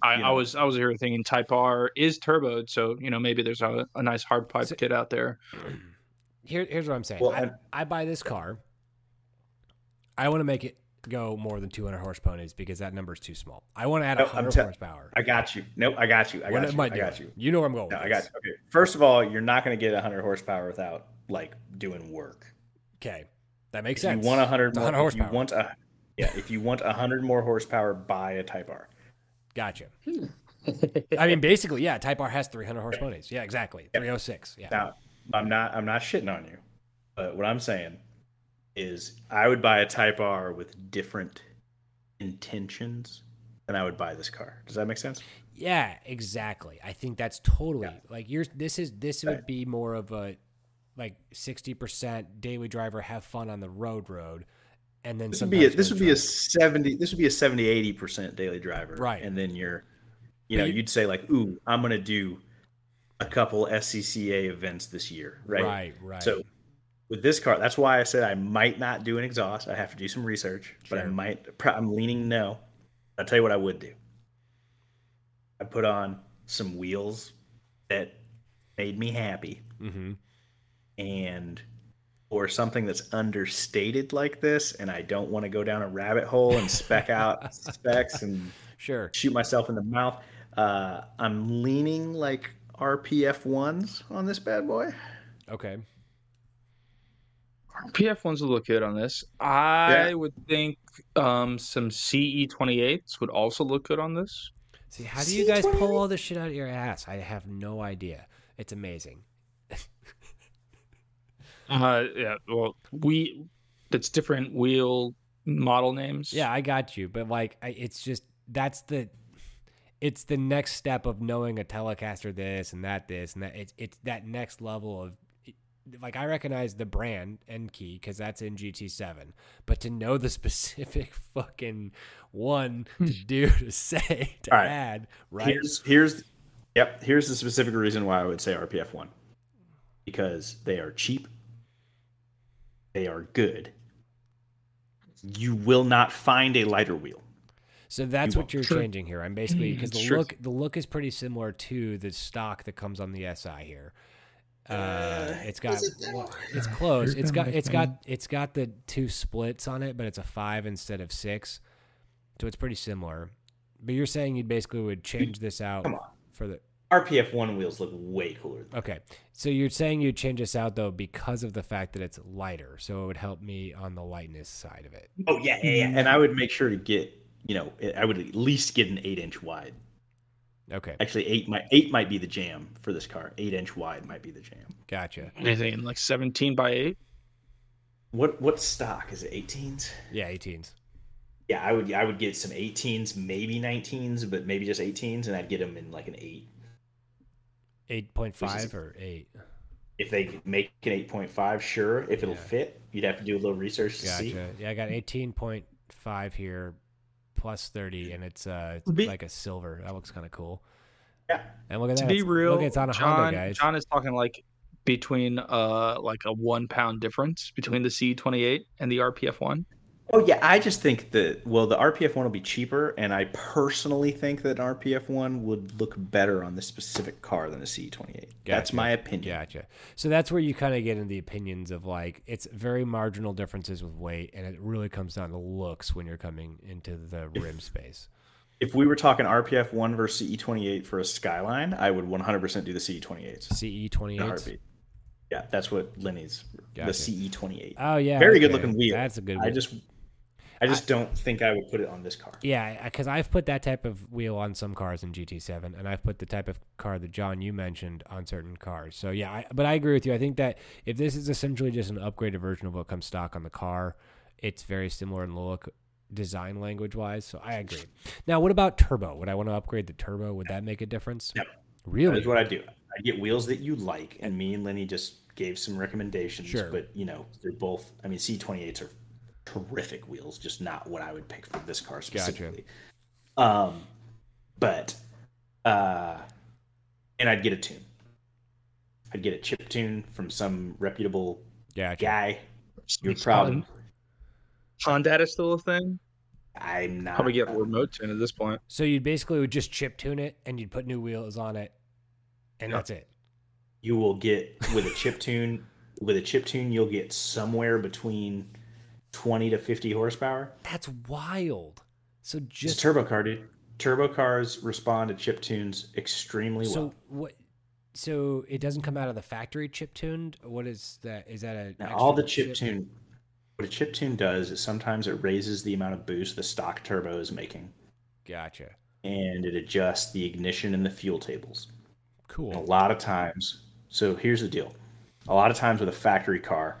I, You I was I was here thinking Type R is turboed, so you know maybe there's a, a nice hard pipe So- kit out there. Here, here's what I'm saying. Well, I, I buy this car. I want to make it go more than 200 horse ponies because that number is too small. I want to add No, I'm 100 te- horsepower. I got you. Nope, I got you. I got am you. I I doing? got you. You know where I'm going. No, with I got you. Okay. First of all, you're not going to get 100 horsepower without like doing work. Okay, that makes If sense. you want 100 It's more, 100 if you horsepower. want a yeah, if you want 100 more horsepower, buy a Type R. Gotcha. Hmm. I mean, basically, yeah. Type R has 300 horse ponies. Yeah, exactly. 306. Yeah. Now, I'm not I'm not shitting on you, but what I'm saying is I would buy a Type R with different intentions then I would buy this car. Does that make sense? Yeah, exactly. I think that's totally yeah. like you're. This is this right. would be more of a like sixty percent daily driver, have fun on the road, road, and then this would be a, this would be a seventy. This would be a 70 80 percent daily driver, right? And then you're, you know, you, you'd say like, ooh, I'm gonna do a couple SCCA events this year, right? Right, right. So with this car, that's why I said I might not do an exhaust. I have to do some research, sure. but I might. I'm leaning no. I'll tell you what I would do. I put on some wheels that made me happy, mm-hmm. and or something that's understated like this, and I don't want to go down a rabbit hole and spec out specs and sure shoot myself in the mouth. Uh, I'm leaning like RPF ones on this bad boy. Okay. RPF ones would look good on this. I yeah. would think um, some CE 28s would also look good on this. See, how do you guys pull all this shit out of your ass? I have no idea. It's amazing. Uh, yeah. Well, we that's different wheel model names. Yeah, I got you, but like, I, it's just that's the it's the next step of knowing a Telecaster this and that this and that it's it's that next level of like I recognize the brand Enkei because that's in GT7, but to know the specific fucking one to hmm. do to say to right. add right here's here's yep here's the specific reason why I would say RPF one because they are cheap, they are good. You will not find a lighter wheel. So that's you what you're sure. changing here. I'm basically because mm, the sure. look the look is pretty similar to the stock that comes on the SI here. Uh, uh it's got it it's close. It's got it's got it's got the two splits on it, but it's a five instead of six, so it's pretty similar. But you're saying you basically would change this out for the RPF one wheels look way cooler. okay, so you're saying you'd change this out though because of the fact that it's lighter, so it would help me on the lightness side of it. Oh yeah, yeah, yeah. And I would make sure to get you know, I would at least get an eight inch wide. Okay. Actually, eight might eight might be the jam for this car. Eight inch wide might be the jam. Gotcha. Anything like seventeen by eight? What what stock is it? 18s. Yeah, 18s. Yeah, I would I would get some 18s, maybe 19s, but maybe just 18s, and I'd get them in like an eight. Eight point five or eight. If they make an eight point five, sure. If it'll yeah. fit, you'd have to do a little research to gotcha. see. Yeah, I got eighteen point five here plus 30 and it's uh be, like a silver. That looks kind of cool. Yeah. And look at that. To be real, look, it's on a John, Honda, guys. John is talking like between uh like a 1 pound difference between the C28 and the RPF 1. Oh yeah, I just think that well, the RPF one will be cheaper, and I personally think that an RPF one would look better on this specific car than the CE twenty eight. That's my opinion. Gotcha. So that's where you kind of get into the opinions of like it's very marginal differences with weight, and it really comes down to looks when you're coming into the if, rim space. If we were talking RPF one versus CE twenty eight for a Skyline, I would one hundred percent do the CE twenty eight. CE twenty eight. Yeah, that's what Lenny's gotcha. the CE twenty eight. Oh yeah, very okay. good looking wheel. That's a good. I just I just I, don't think I would put it on this car. Yeah, because I've put that type of wheel on some cars in GT7, and I've put the type of car that John you mentioned on certain cars. So yeah, I, but I agree with you. I think that if this is essentially just an upgraded version of what comes stock on the car, it's very similar in look, design language wise. So I agree. Now, what about turbo? Would I want to upgrade the turbo? Would that make a difference? Yep. Really? That's what I do. I get wheels that you like, and me and Lenny just gave some recommendations. Sure. But you know, they're both. I mean, C28s are terrific wheels, just not what I would pick for this car specifically. Gotcha. Um, but uh, and I'd get a tune. I'd get a chip tune from some reputable gotcha. guy. Your problem. Honda is still a thing. I'm not probably get a remote tune at this point. So you basically would just chip tune it, and you'd put new wheels on it, and yep. that's it. You will get with a chip tune. With a chip tune, you'll get somewhere between 20 to 50 horsepower. That's wild. So just it's turbo car, dude. Turbo cars respond to chip tunes extremely so well. So what? So it doesn't come out of the factory chip tuned. What is that? Is that a now, all the chip, chip tune? What a chip tune does is sometimes it raises the amount of boost the stock turbo is making. Gotcha. And it adjusts the ignition and the fuel tables. Cool. And a lot of times, so here's the deal. A lot of times with a factory car,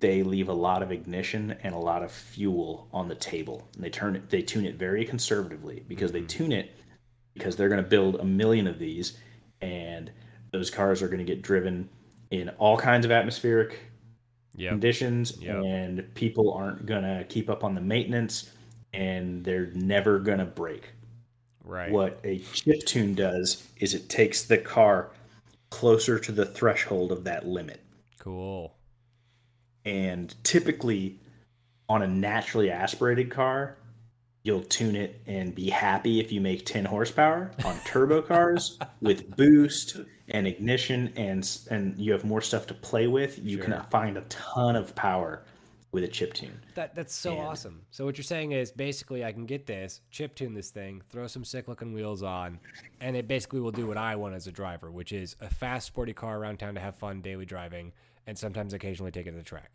they leave a lot of ignition and a lot of fuel on the table. And they turn it, they tune it very conservatively because they mm-hmm. tune it because they're going to build a million of these, and those cars are going to get driven in all kinds of atmospheric Yep. conditions, Yep. and people aren't going to keep up on the maintenance, and they're never going to break. Right. What a chip tune does is it takes the car closer to the threshold of that limit. Cool. And typically, on a naturally aspirated car, you'll tune it and be happy if you make 10 horsepower. On turbo cars with boost and ignition and and you have more stuff to play with, you Sure. can find a ton of power with a chip tune. That that's so And- awesome. So what you're saying is basically I can get this, chip tune this thing, throw some sick looking wheels on, and it basically will do what I want as a driver, which is a fast sporty car around town to have fun daily driving and sometimes occasionally take it to the track.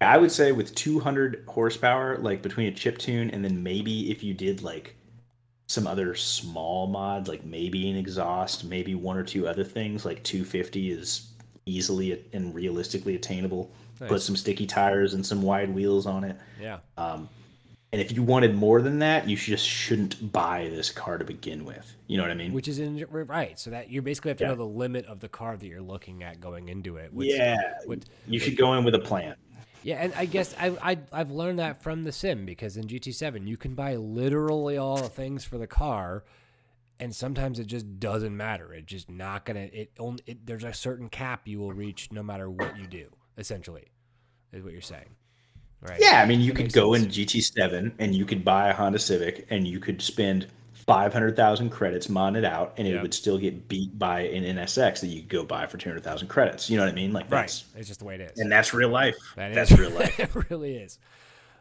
I would say with 200 horsepower, like between a chip tune and then maybe if you did like some other small mods, like maybe an exhaust, maybe one or two other things, like 250 is easily and realistically attainable. Put some sticky tires and some wide wheels on it. Yeah. Um, and if you wanted more than that, you just shouldn't buy this car to begin with. You know what I mean? Which is in, right. So that you basically have to Yeah. know the limit of the car that you're looking at going into it. Which, yeah, Which, you should go in with a plan. Yeah, and I guess I, I I've learned that from the sim because in GT7 you can buy literally all the things for the car, and sometimes it just doesn't matter. It's just not gonna. It only it, there's a certain cap you will reach no matter what you do. Essentially, is what you're saying, right? Yeah, I mean, you That could go sense. in GT7 and you could buy a Honda Civic and you could spend 500,000 credits modding it out and Yeah. it would still get beat by an NSX that you could go buy for 200,000 credits. You know what I mean? Like right. that's It's just the way it is. and that's real life. That that's is- real life. it really is.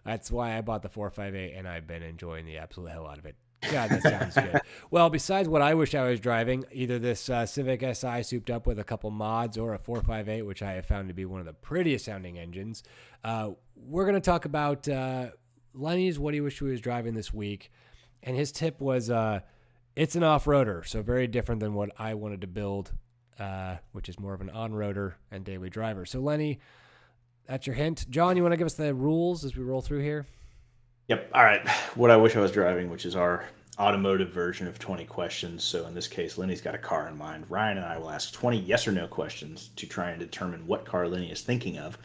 That's why I bought the 458 and I've been enjoying the absolute hell out of it. God, that sounds good. Well, besides what I wish I was driving, either this uh, Civic Si souped up with a couple mods or a 458, which I have found to be one of the prettiest sounding engines, uh, we're going to talk about uh, Lenny's What He Wished He Was Driving this week. And his tip was uh, it's an off roader, so very different than what I wanted to build, uh, which is more of an on roader and daily driver. So, Lenny, that's your hint. John, you want to give us the rules as we roll through here? Yep. All right. What I wish I was driving, which is our automotive version of 20 questions. So in this case, Lenny's got a car in mind. Ryan and I will ask 20 yes or no questions to try and determine what car Lenny is thinking of.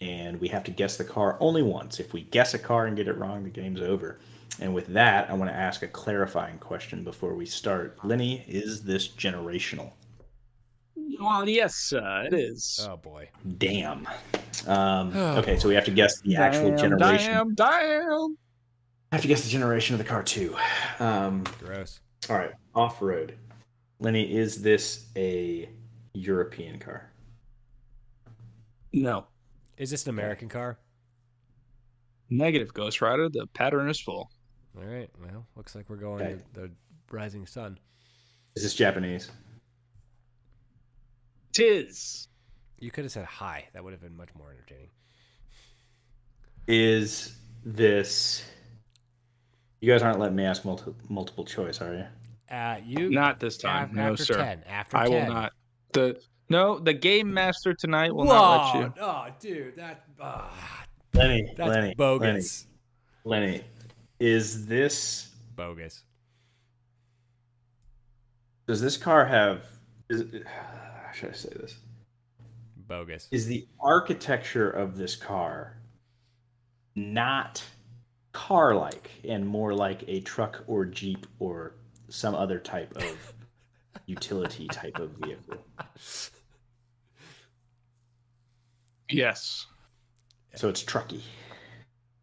And we have to guess the car only once. If we guess a car and get it wrong, the game's over. And with that, I want to ask a clarifying question before we start. Lenny, is this generational? Well, yes, uh, it is. Oh boy. Damn. Um, okay, so we have to guess the actual damn, generation. Damn, damn. I have to guess the generation of the car too. Um, Gross. all right, off road. Lenny, is this a European car? No. Is this an American car? Negative, Ghost Rider. The pattern is full. All right. Well, looks like we're going Okay. to the rising sun. Is this Japanese? Tis. You could have said hi. That would have been much more entertaining. Is this? You guys aren't letting me ask multi- multiple choice, are you? Uh, you Not this time. af- no, after sir. ten. After I 10. will not. The no, the game master tonight will Whoa! not let you. Oh, dude, that ah, Lenny, that's Lenny, bogus. Lenny, Lenny, is this? Bogus. Does this car have? Is, how should I say this? Bogus. is the architecture of this car not car like and more like a truck or jeep or some other type of utility type of vehicle Yes. so it's trucky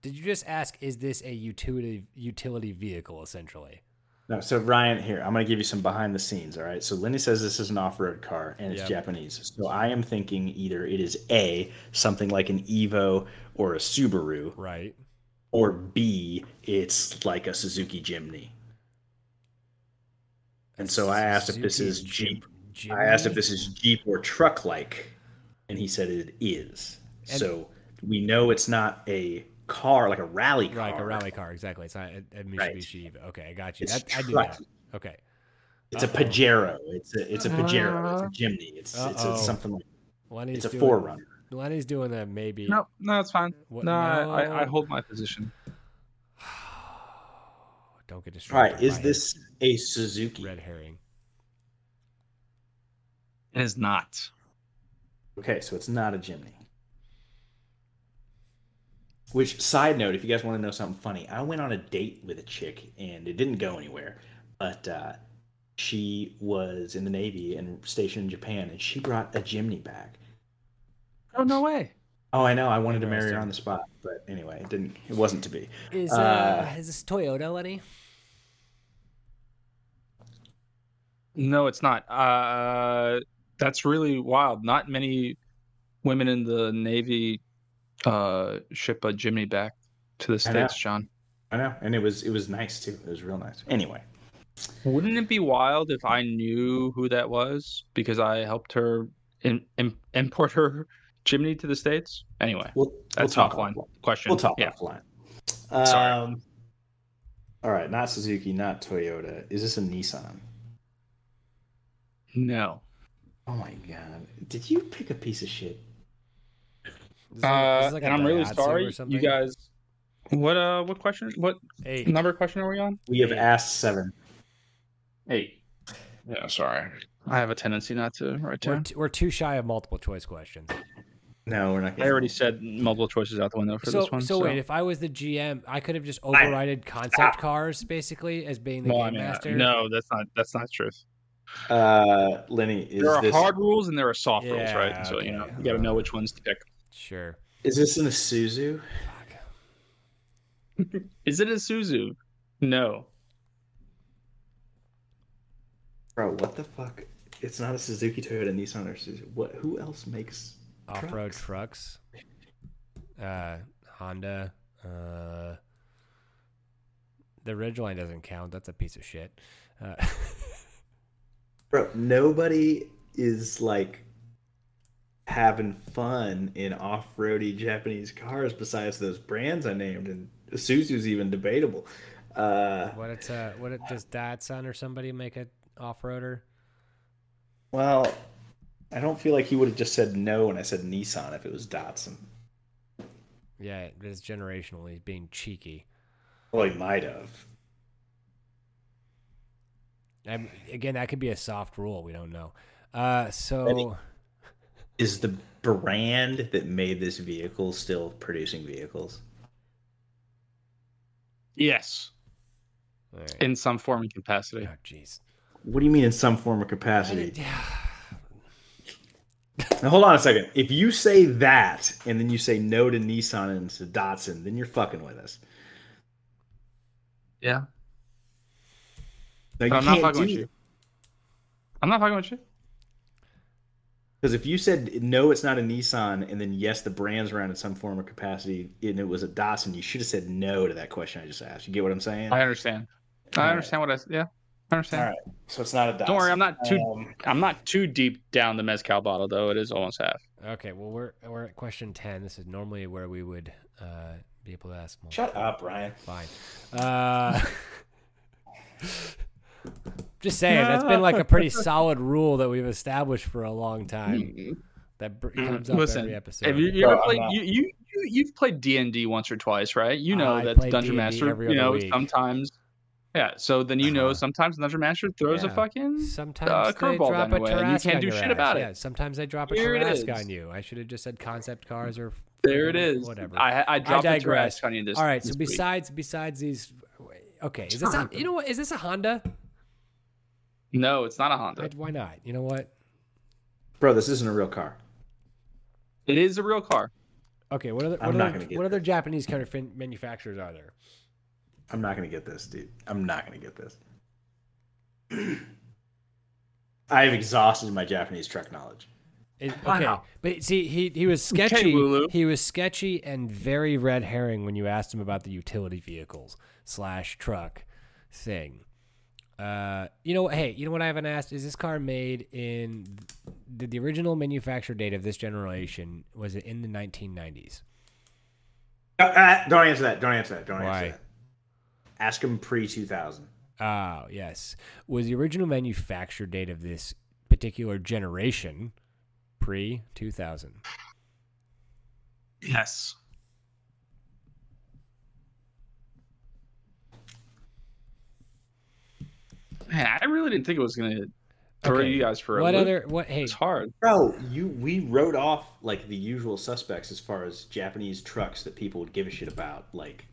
Did you just ask? Is this a utility utility vehicle? Essentially. No so ryan here i'm going to give you some behind the scenes all right so lenny says this is an off-road car and it's Yep. japanese so i am thinking either it is a something like an evo or a subaru Right. or b it's like a suzuki jimny And so I asked if this is Jeep. I asked if this is Jeep or truck like, and he said it is. And- so we know it's not a car like a rally car. Like a rally car, exactly. It's not a, a Mitsubishi. Evo. Okay, I got you. It's That, I do truck. that. Okay. It's a Uh-oh. Pajero. It's a it's a Pajero. It's a uh-huh. Jimny. It's it's Uh-oh. a, something like Lenny's it's a doing, 4Runner. Lenny's doing a maybe. No, no, it's fine. What- no, I, I, I hold my position. Don't get distracted. right, is this a Suzuki? red herring? It is not. Okay, so it's not a Jimny. Which side note, if you guys want to know something funny, I went on a date with a chick and it didn't go anywhere. But uh, she was in the Navy and stationed in Japan, and she brought a Jimny back. Oh no way. Oh, I know. I wanted to marry her on the spot, but anyway, it didn't. It wasn't to be. Is uh, is this Toyota, Lenny? No, it's not. Uh, that's really wild. Not many women in the Navy uh, ship a Jimny back to the I states, John. I know, and it was it was nice too. It was real nice. Anyway, Wouldn't it be wild if I knew who that was because I helped her in, in, import her Jimny to the states? Anyway, we'll that's we'll offline question. We'll talk yeah. offline. Sorry. Um, all right, not Suzuki, not Toyota. Is this a Nissan? No. Oh my god! Did you pick a piece of shit? Is this Uh, is this like and I'm really sorry, you guys. What uh? What question? What Eight. number question are we on? We have Eight. asked seven. Eight. Yeah, sorry. I have a tendency not to write We're, t- we're too shy of multiple choice questions. No, we're not. I already said multiple choices out the window for So, this one. so wait, if I was the GM, I could have just overrided concept cars basically as being the Well, I game mean, uh, master. no, that's not that's not truth. Uh, Lenny, is there are this hard rules and there are soft rules, Yeah, right? So you know you got to know which ones to pick. Sure. is this an Isuzu? Is it a Suzu? No. Bro, what the fuck? It's not a Suzuki, Toyota, Nissan, or Suzuki. What? Who else makes Off-road trucks? trucks. Uh, Honda. Uh, the Ridgeline doesn't count. That's a piece of shit. Uh, Bro, nobody is like having fun in off-roady Japanese cars besides those brands I named, and Isuzu's even debatable. Uh, what it's uh, what it does Datsun or somebody make a off-roader? well, I don't feel like he would have just said no when I said Nissan if it was Datsun. Yeah, it is generational. He's being cheeky. Well, he might have. Um, again, that could be a soft rule. We don't know. Uh, so Is the brand that made this vehicle still producing vehicles? Yes, all right. in some form and capacity. oh jeez. What do you mean in some form or capacity? Yeah. Now hold on a second. If you say that and then you say no to Nissan and to Datsun, then you're fucking with us. Yeah, No, but I'm not fucking with you. I'm not fucking with you. Because if you said no, it's not a Nissan, and then yes, the brand's around in some form or capacity, and it was a Datsun, you should have said no to that question I just asked. You get what I'm saying? I understand. I All right. understand what I. Yeah, I understand. All right. So it's not a Datsun. Don't worry, I'm not too. Um, I'm not too deep down the mezcal bottle though. It is almost half. Okay. Well, we're we're at question ten. This is normally where we would uh, be able to ask more. shut up, Ryan. Fine. Uh, just saying, that's been like a pretty solid rule that we've established for a long time. That br- comes up Listen, every episode. Have you, you ever played you, you you you've played D and D once or twice, right? You know I that Dungeon D&D Master. every You know week. sometimes. Yeah, so then you know Uh-huh. sometimes Dungeon Master throws a Yeah. fucking. Sometimes uh, they curveball drop down a the way, and you can't do shit ass. about it. Yeah, sometimes they drop a Here it Tarrasque on you. I should have just said concept cars or There it is. whatever. I I dropped a digress. Tarrasque on you this. All right. So this week. besides besides these, okay, is this a, you know what? Is this a Honda? No, it's not a Honda. I- why not? You know what? Bro, this isn't a real car. It is a real car. Okay, what other I'm what not other, gonna get what other Japanese car fin- manufacturers are there? I'm not going to get this, dude. I'm not going to get this. I've exhausted my Japanese truck knowledge. It- Wow. okay, but see, he he was sketchy. Lulu. he was sketchy and very red herring when you asked him about the utility vehicles slash truck thing. Uh, you know, hey, you know what I haven't asked? Is this car made in did the original manufacture date of this generation was it in the 1990s? Uh, uh, don't answer that. Don't answer that. Don't Why? answer that. Ask him pre 2000. Oh, yes. Was the original manufacture date of this particular generation pre 2000? Yes. Man, I really didn't think it was gonna throw Okay, you guys for a What loop. other? What? Hey, It's hard. Bro, you we wrote off like the usual suspects as far as Japanese trucks that people would give a shit about, like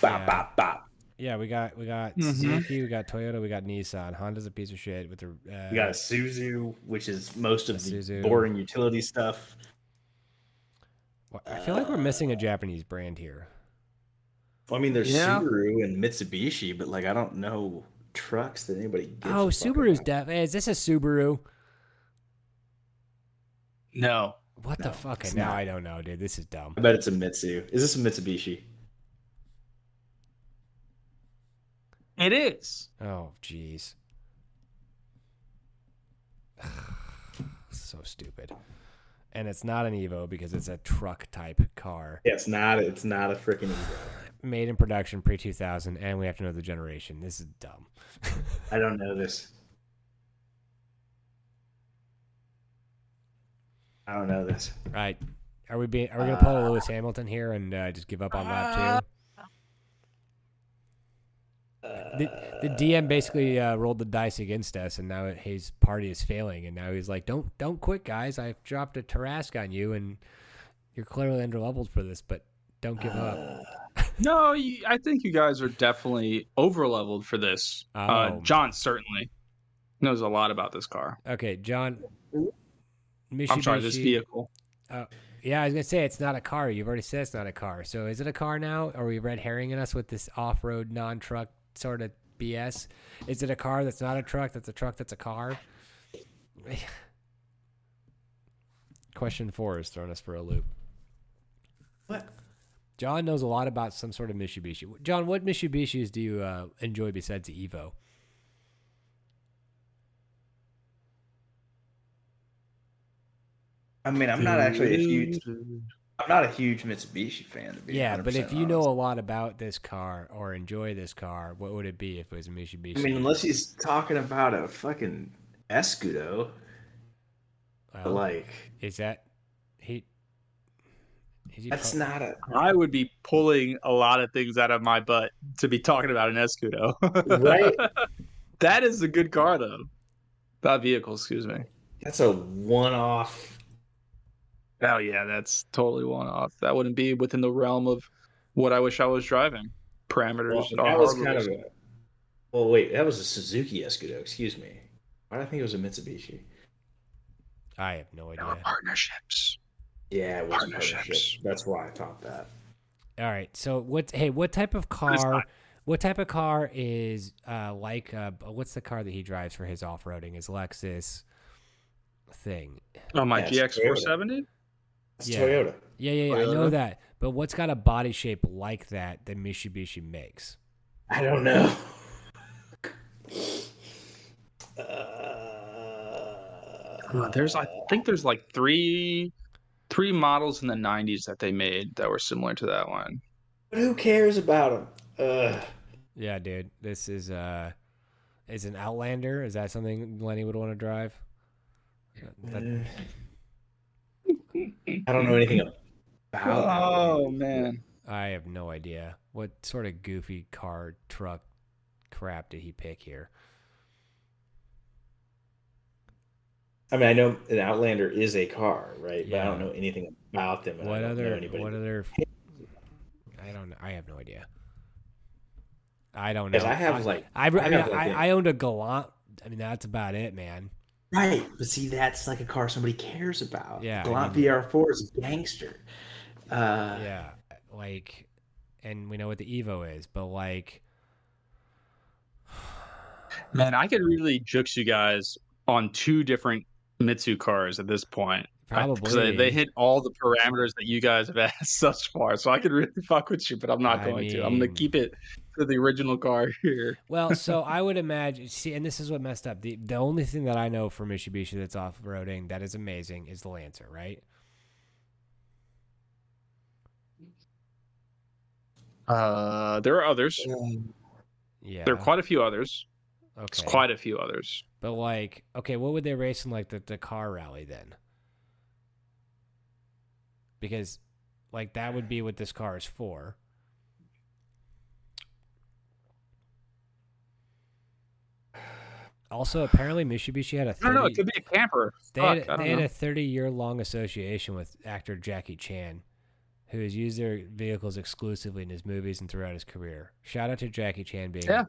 bop Yeah. bop bop. yeah, we got we got Mhm. Suzuki, we got Toyota, we got Nissan. Honda's a piece of shit with the. Uh, We got a Suzu, which is most of A the Suzu. boring utility stuff. Wha- I feel like we're missing a Japanese brand here. Well, I mean, there's Yeah. Subaru and Mitsubishi, but like I don't know trucks that anybody. Gives Oh, Subaru's deaf. def. Is this a Subaru? No. What the fuck? No, not. I don't know, dude. This is dumb. I bet it's a Mitsu. Is this a Mitsubishi? It is. Oh, jeez. so stupid. And it's not an Evo because it's a truck type car Yeah, it's not. It's not a freaking Evo. Made in production pre 2000, and we have to know the generation. This is dumb. I don't know this. I don't know this. Right. Are we being? Are we gonna pull a Uh, Lewis Hamilton here and uh, just give up on lap two? The, the DM basically uh, rolled the dice against us, and now his party is failing. And now he's like, "Don't, don't quit, guys! I've dropped a Tarrasque on you, and you're clearly underleveled for this, but don't give up." No, you, I think you guys are definitely over leveled for this. Uh, Oh. John certainly knows a lot about this car. Okay, John. I'm sorry, this Mitsubishi- vehicle. Yeah, I was gonna say it's not a car. You've already said it's not a car. So is it a car now? Are we red herringing us with this off-road non-truck sort of BS? Is it a car that's not a truck? That's a truck that's a car? Question four is throwing us for a loop. What? John knows a lot about some sort of Mitsubishi. John, what Mitsubishis do you uh, enjoy besides the Evo? I mean, I'm not actually a huge. I'm not a huge Mitsubishi fan. To be Yeah, but if 100% you know a lot about this car or enjoy this car, what would it be if it was a Mitsubishi? I mean, unless he's talking about a fucking Escudo, Well, like Is that he? Is he that's po- not a I would be pulling a lot of things out of my butt to be talking about an Escudo. Right. that is a good car, though. That vehicle, excuse me. that's a one-off. Oh yeah, that's totally one off. That wouldn't be within the realm of what I wish I was driving. Parameters Well, that was hardware kind of a. Well, wait, that was a Suzuki Escudo. Excuse me. Why did I think it was a Mitsubishi? I have no There were idea. partnerships. Yeah, it was a Partnerships. partnership. That's why I thought that. All right. So what? Hey, what type of car? What type of car is uh like? Uh, what's the car that he drives for his off roading? His Lexus thing. Oh my Yeah, GX four seventy. It's Yeah. Toyota. Yeah, yeah, yeah. I know that. But what's got a body shape like that that Mitsubishi makes? I don't know. Uh, There's I think there's like three three models in the nineties that they made that were similar to that one. But who cares about them? Uh, Yeah, dude. This is uh, is an Outlander. Is that something Lenny would want to drive? That- I don't know anything about. Oh man. I have no idea. What sort of goofy car truck crap did he pick here? I mean, I know an Outlander is a car, right? But I don't know anything about them. What other? anybody. What other? I don't. I have no idea. I don't know. I have like I, I, mean, have, like, I, a- I owned a Galant. I mean, that's about it, man. right, but see, that's like a car somebody cares about. Yeah, I Galant mean- VR4 is a gangster. Uh, Yeah, like, and we know what the Evo is, but like, Man, I could really jukes you guys on two different Mitsu cars at this point. probably Because they, they hit all the parameters that you guys have asked thus far. So I could really fuck with you, but I'm not I going to. I'm going to keep it to the original car here. Well, so I would imagine. See, and this is what messed up. The the only thing that I know for Mitsubishi that's off roading that is amazing is the Lancer, right? Uh, there are others. Yeah, There are quite a few others. okay. It's quite a few others. But like, okay, what would they race in like the, car rally then? Because Like that would be what this car is for. Also, apparently Mitsubishi had a I don't know. It could be a camper. they Fuck, had, they had a 30 year long association with actor Jackie Chan, who has used their vehicles exclusively in his movies and throughout his career. Shout out to Jackie Chan being Yeah.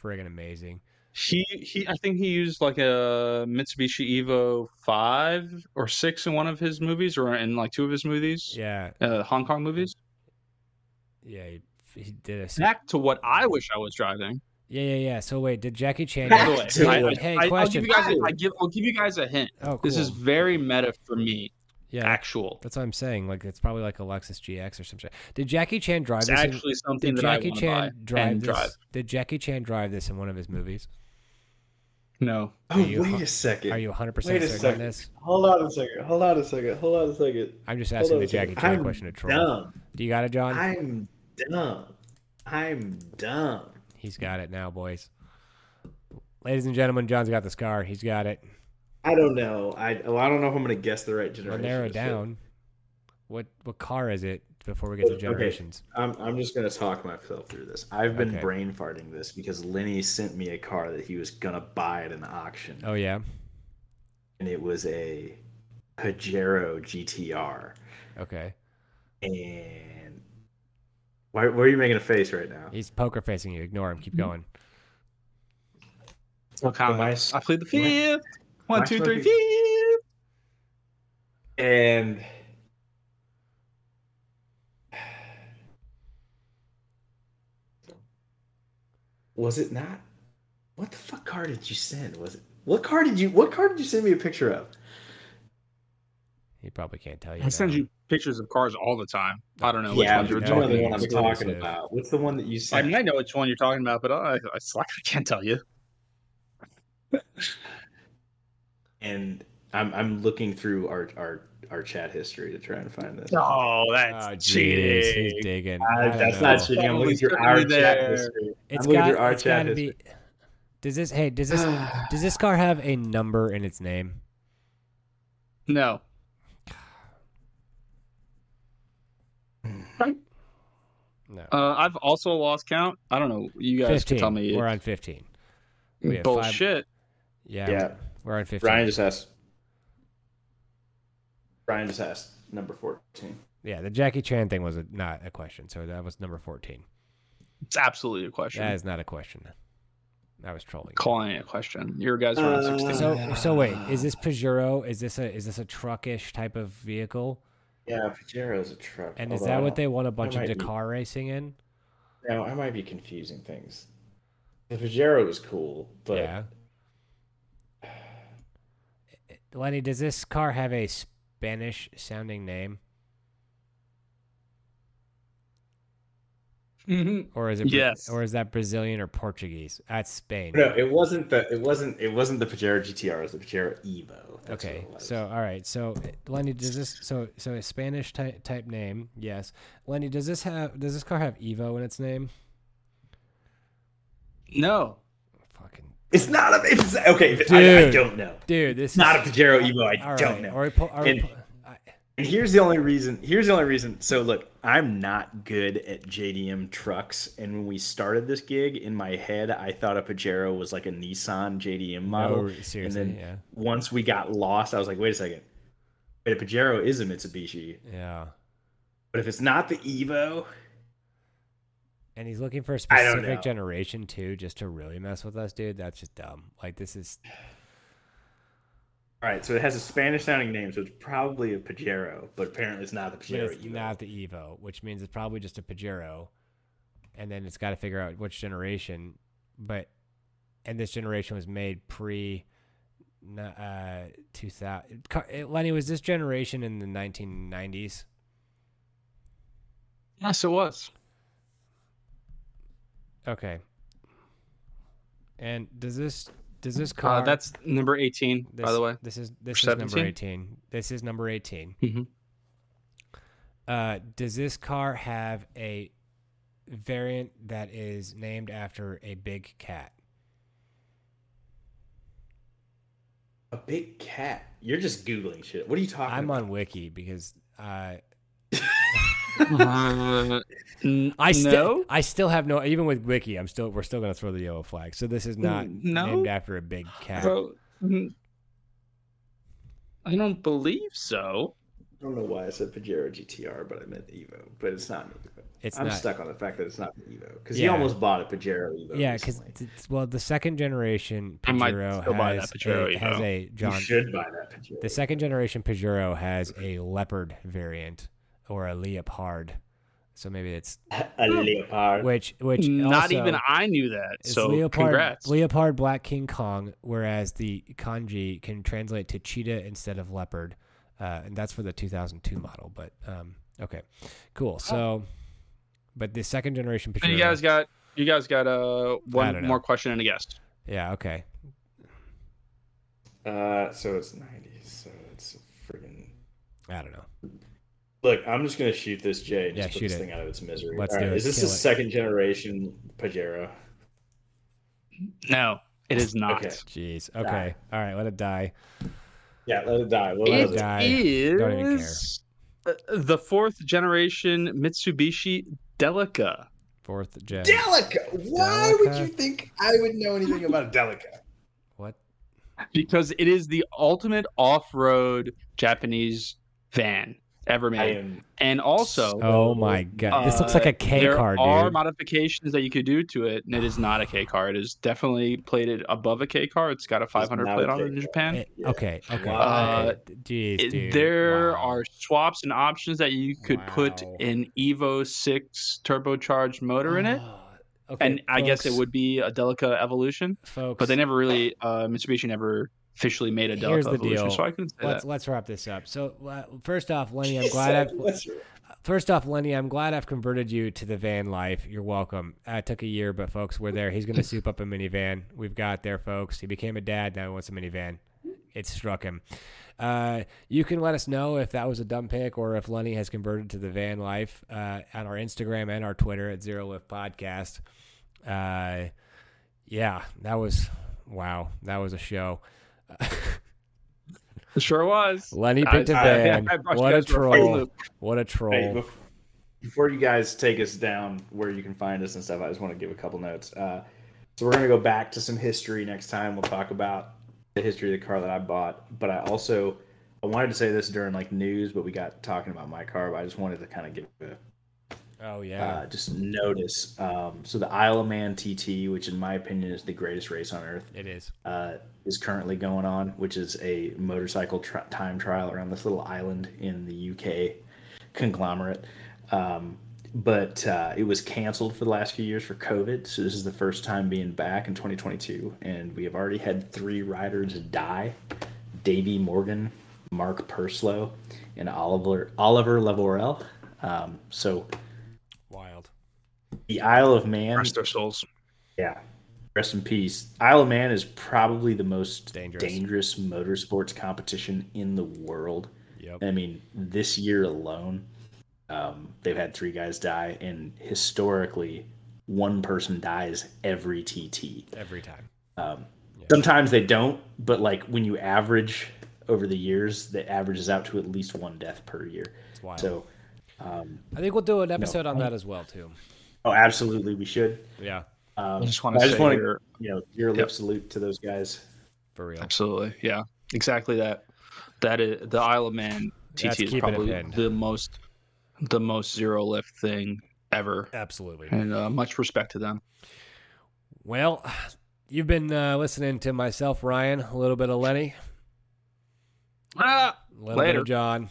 friggin' amazing. He he. I think he used like a Mitsubishi Evo five or six in one of his movies, or in like two of his movies. Yeah, Uh, Hong Kong movies. yeah, he, he did a Back to what I wish I was driving. yeah, yeah, yeah. So wait, did Jackie Chan? Back By the way, to I, it. hey, I, I'll give you guys. A, I give. I'll give you guys a hint. oh, cool. This is very meta for me. yeah. Actual. That's what I'm saying. Like it's probably like a Lexus GX or something. Did Jackie Chan drive It's this? in- actually something did that Jackie I Chan buy drive and this? drive. Did Jackie Chan drive this in one of his movies? No. Oh, you wait a second. Are you 100 Wait percent a certain on this? Hold on a second. Hold on a second. Hold on a second. I'm just asking the. Jackie Chan question to troll. dumb. Do you got it, John? I'm dumb. I'm dumb. He's got it now, boys. Ladies and gentlemen, John's got the scar. He's got it. I don't know. I well, I don't know if I'm gonna guess the right generation. We'll narrow just down. What what car is it before we get to Okay. generations? I'm I'm just gonna talk myself through this. I've been Okay. brain farting this because Lenny sent me a car that he was gonna buy at an auction, Oh yeah. and it was a Pajero GTR. Okay. And why, why are you making a face right now? He's poker facing you. Ignore him. Keep mm-hmm. going. No comment. my- I plead the my- fifth. One, my two, three, fucking- fifth. And was it not? What the fuck car did you send? Was it what car did you what car did you send me a picture of? He probably can't tell you. I send you pictures of cars all the time. I don't know yeah, ones but you're talking the one I'm talking about. What's the one that you sent? I mean, I know which one you're talking about, but I, I, I can't tell you. and I'm I'm looking through our our our chat history to try and find this. Oh, Oh, that's jeez, cheating. he's digging. Uh, that's know. not cheating. I'm looking through our took me chat history. It's I'm looking got. through our It's chat got to history. be. Does this? Hey, does this? does this car have a number in its name? No. No. Uh, I've also lost count. I don't know. You guys fifteen. can tell me. We're on fifteen. we have five- Bullshit. Yeah. Yeah. We're on fifteen. Ryan just asked. Ryan just asked number fourteen. Yeah, the Jackie Chan thing was a, not a question, so that was number fourteen. It's absolutely a question. That is not a question. I was trolling. Calling it a question. Your guys are on Uh, 16. So so wait, is this Pajero? Is this a is this a truckish type of vehicle? Yeah, Pajero is a truck. And is that I what they want a bunch of might be- Dakar racing in? No, I might be confusing things. The Pajero is cool, but yeah. Lenny, does this car have a Spanish sounding name, Mhm. or is it Bra- Yes. or is that Brazilian or Portuguese? That's Spain. no, it wasn't the it wasn't it wasn't the Pajero GTR. It was the Pajero Evo. That's Okay, what it was. so all right, so Lenny, does this so so a Spanish type type name? Yes, Lenny, does this have does this car have Evo in its name? No. It's not a it's okay. I, I don't know. dude, this It's not a is, Pajero Evo. I all don't right, know. Or, po- or, And- po- I- And here's the only reason. Here's the only reason. So look, I'm not good at JDM trucks. And when we started this gig, in my head, I thought a Pajero was like a Nissan JDM model. no, seriously, and then yeah, once we got lost, I was like, wait a second. Wait, a Pajero is a Mitsubishi, yeah. but if it's not the Evo, And he's looking for a specific generation too, just to really mess with us, dude. That's just dumb. Like this is all right. So it has a Spanish sounding name, so it's probably a Pajero, but apparently it's not the Pajero it's Evo. not the Evo, which means it's probably just a Pajero, and then it's got to figure out which generation. But and this generation was made pre, uh, two thousand. Lenny was this generation in the nineteen nineties. Yes, it was. Okay. And does this does this car? Uh, that's number 18, this, by the way. This is this Or is number eighteen. This is number eighteen. Mhm. Uh, does this car have a variant that is named after a big cat? A big cat. You're just googling shit. What are you talking I'm about? on Wiki because uh, Uh, n- I still, no. I still have no. Even with Wiki, I'm still. We're still going to throw the yellow flag. So this is not No. named after a big cat. Bro, mm, I don't believe so. I don't know why I said Pajero GTR, but I meant Evo. But it's not Evo. It's I'm not. stuck on the fact that it's not Evo because Yeah. he almost bought a Pajero Evo. Yeah, because well, the second generation I might Pajero still buy has, that Pajero a, has Evo. a you John. should buy that Pajero. The second generation Pajero has a leopard variant or a leopard. So maybe it's a leopard. which which Not also even I knew that. So leopard congrats. leopard black king kong, whereas the kanji can translate to cheetah instead of leopard, uh, and that's for the 2002 model. But um, okay, cool. So, but the second generation Pajero. And you guys got you guys got uh I don't one know. more question and a guest. yeah, okay. Uh, so it's 90s. So it's friggin' I don't know. Look, I'm just gonna shoot this Jay. and Yeah, just put shoot this it. thing out of its misery. Let's All do right, it. Is this Kill a it. second generation Pajero? No, it is not. Okay. Jeez. Okay. All right. Let it die. Yeah, let it die. What It was it? Die. is Don't even care. uh, the fourth generation Mitsubishi Delica. Fourth gen. Delica. Why would you think I would know anything about a Delica? What? because it is the ultimate off-road Japanese van ever made. am. and also, Oh my god. this looks like a uh, K there are dude. modifications that you could do to it, and it is not a K car. It is definitely plated above a K car. It's got a 500 plate a on it in. Japan. Yeah. Okay. Okay. Wow. okay. Jeez, It- dude. there Wow. are swaps and options that you could put an Evo 6 turbocharged motor in it. Okay, and I guess it would be a Delica Evolution, folks. but they never really uh, Mitsubishi never officially made a Here's the Evolution, deal. so I couldn't say Let's that. let's wrap this up. So uh, first off, Lenny, I'm glad said, I've first off, Lenny, I'm glad I've converted you to the van life. You're welcome. Uh, it took a year, but folks, we're there. He's gonna soup up a minivan. We've got there, folks. He became a dad. Now he wants a minivan. It struck him. Uh, you can let us know if that was a dumb pick or if Lenny has converted to the van life uh, on our Instagram and our Twitter at Zero Lift Podcast. Uh, yeah, that was wow. That was a show. It sure was. Lenny I- picked a I- van. I brought you what a guys for a fucking troll! What a troll! bef- before you guys take us down where you can find us and stuff, I just want to give a couple notes. Uh, so we're gonna go back to some history next time. We'll talk about the history of the car that I bought, but I also I wanted to say this during like news, but we got talking about my car. But I just wanted to kind of give a Oh yeah. uh, just notice. Um, so the Isle of Man TT, which in my opinion is the greatest race on earth, it is. uh, is currently going on, which is a motorcycle tri- time trial around this little island in the UK conglomerate. Um, but uh, it was canceled for the last few years for COVID, so this is the first time being back in 2022, and we have already had three riders die: Davy Morgan, Mark Purslow, and Oliver Oliver Lavorel. Um, so. The Isle of Man Rest their souls. yeah. Rest in peace. Isle of Man is probably the most Dangerous. dangerous, motorsports competition in the world. Yep. I mean, this year alone, um, they've had three guys die, and historically, one person dies every TT. Every time. Um, Yeah. Sometimes they don't, but like when you average over the years, that averages out to at least one death per year. It's wild. So, um, I think we'll do an episode on that as well too. Oh, absolutely, we should. Yeah, Um, I just want I to just say, want to, here- you know, your lip Yep. salute to those guys. for real. absolutely, yeah, exactly that. That is the Isle of Man That's TT is probably the most, the most zero lift thing ever, Absolutely. and uh, much respect to them. Well, you've been uh, listening to myself, Ryan, a little bit of Lenny, Ah, a little bit Later. of John.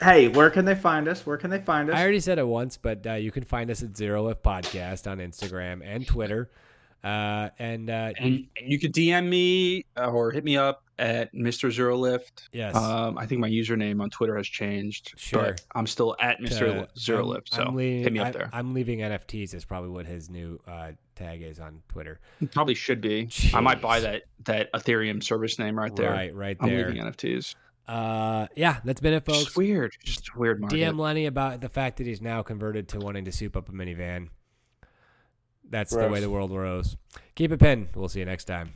Hey, where can they find us? Where can they find us? I already said it once, but uh, you can find us at Zero Lift Podcast on Instagram and Twitter. Uh, and uh, and, and you could DM me uh, or hit me up at Mr. Zero Lift. yes, Um, I think my username on Twitter has changed, Sure. but I'm still at Mr. uh, Zero I'm- Lift. So I'm leaving, hit me up I, there. I'm leaving NFTs is probably what his new uh, tag is on Twitter. Probably should be. I might buy that that Ethereum service name right there. Right, right I'm leaving NFTs. Uh, yeah, that's been it, folks. Weird, just weird. Market. DM Lenny about the fact that he's now converted to wanting to soup up a minivan. That's Gross. the way the world rose. Keep it pinned. We'll see you next time.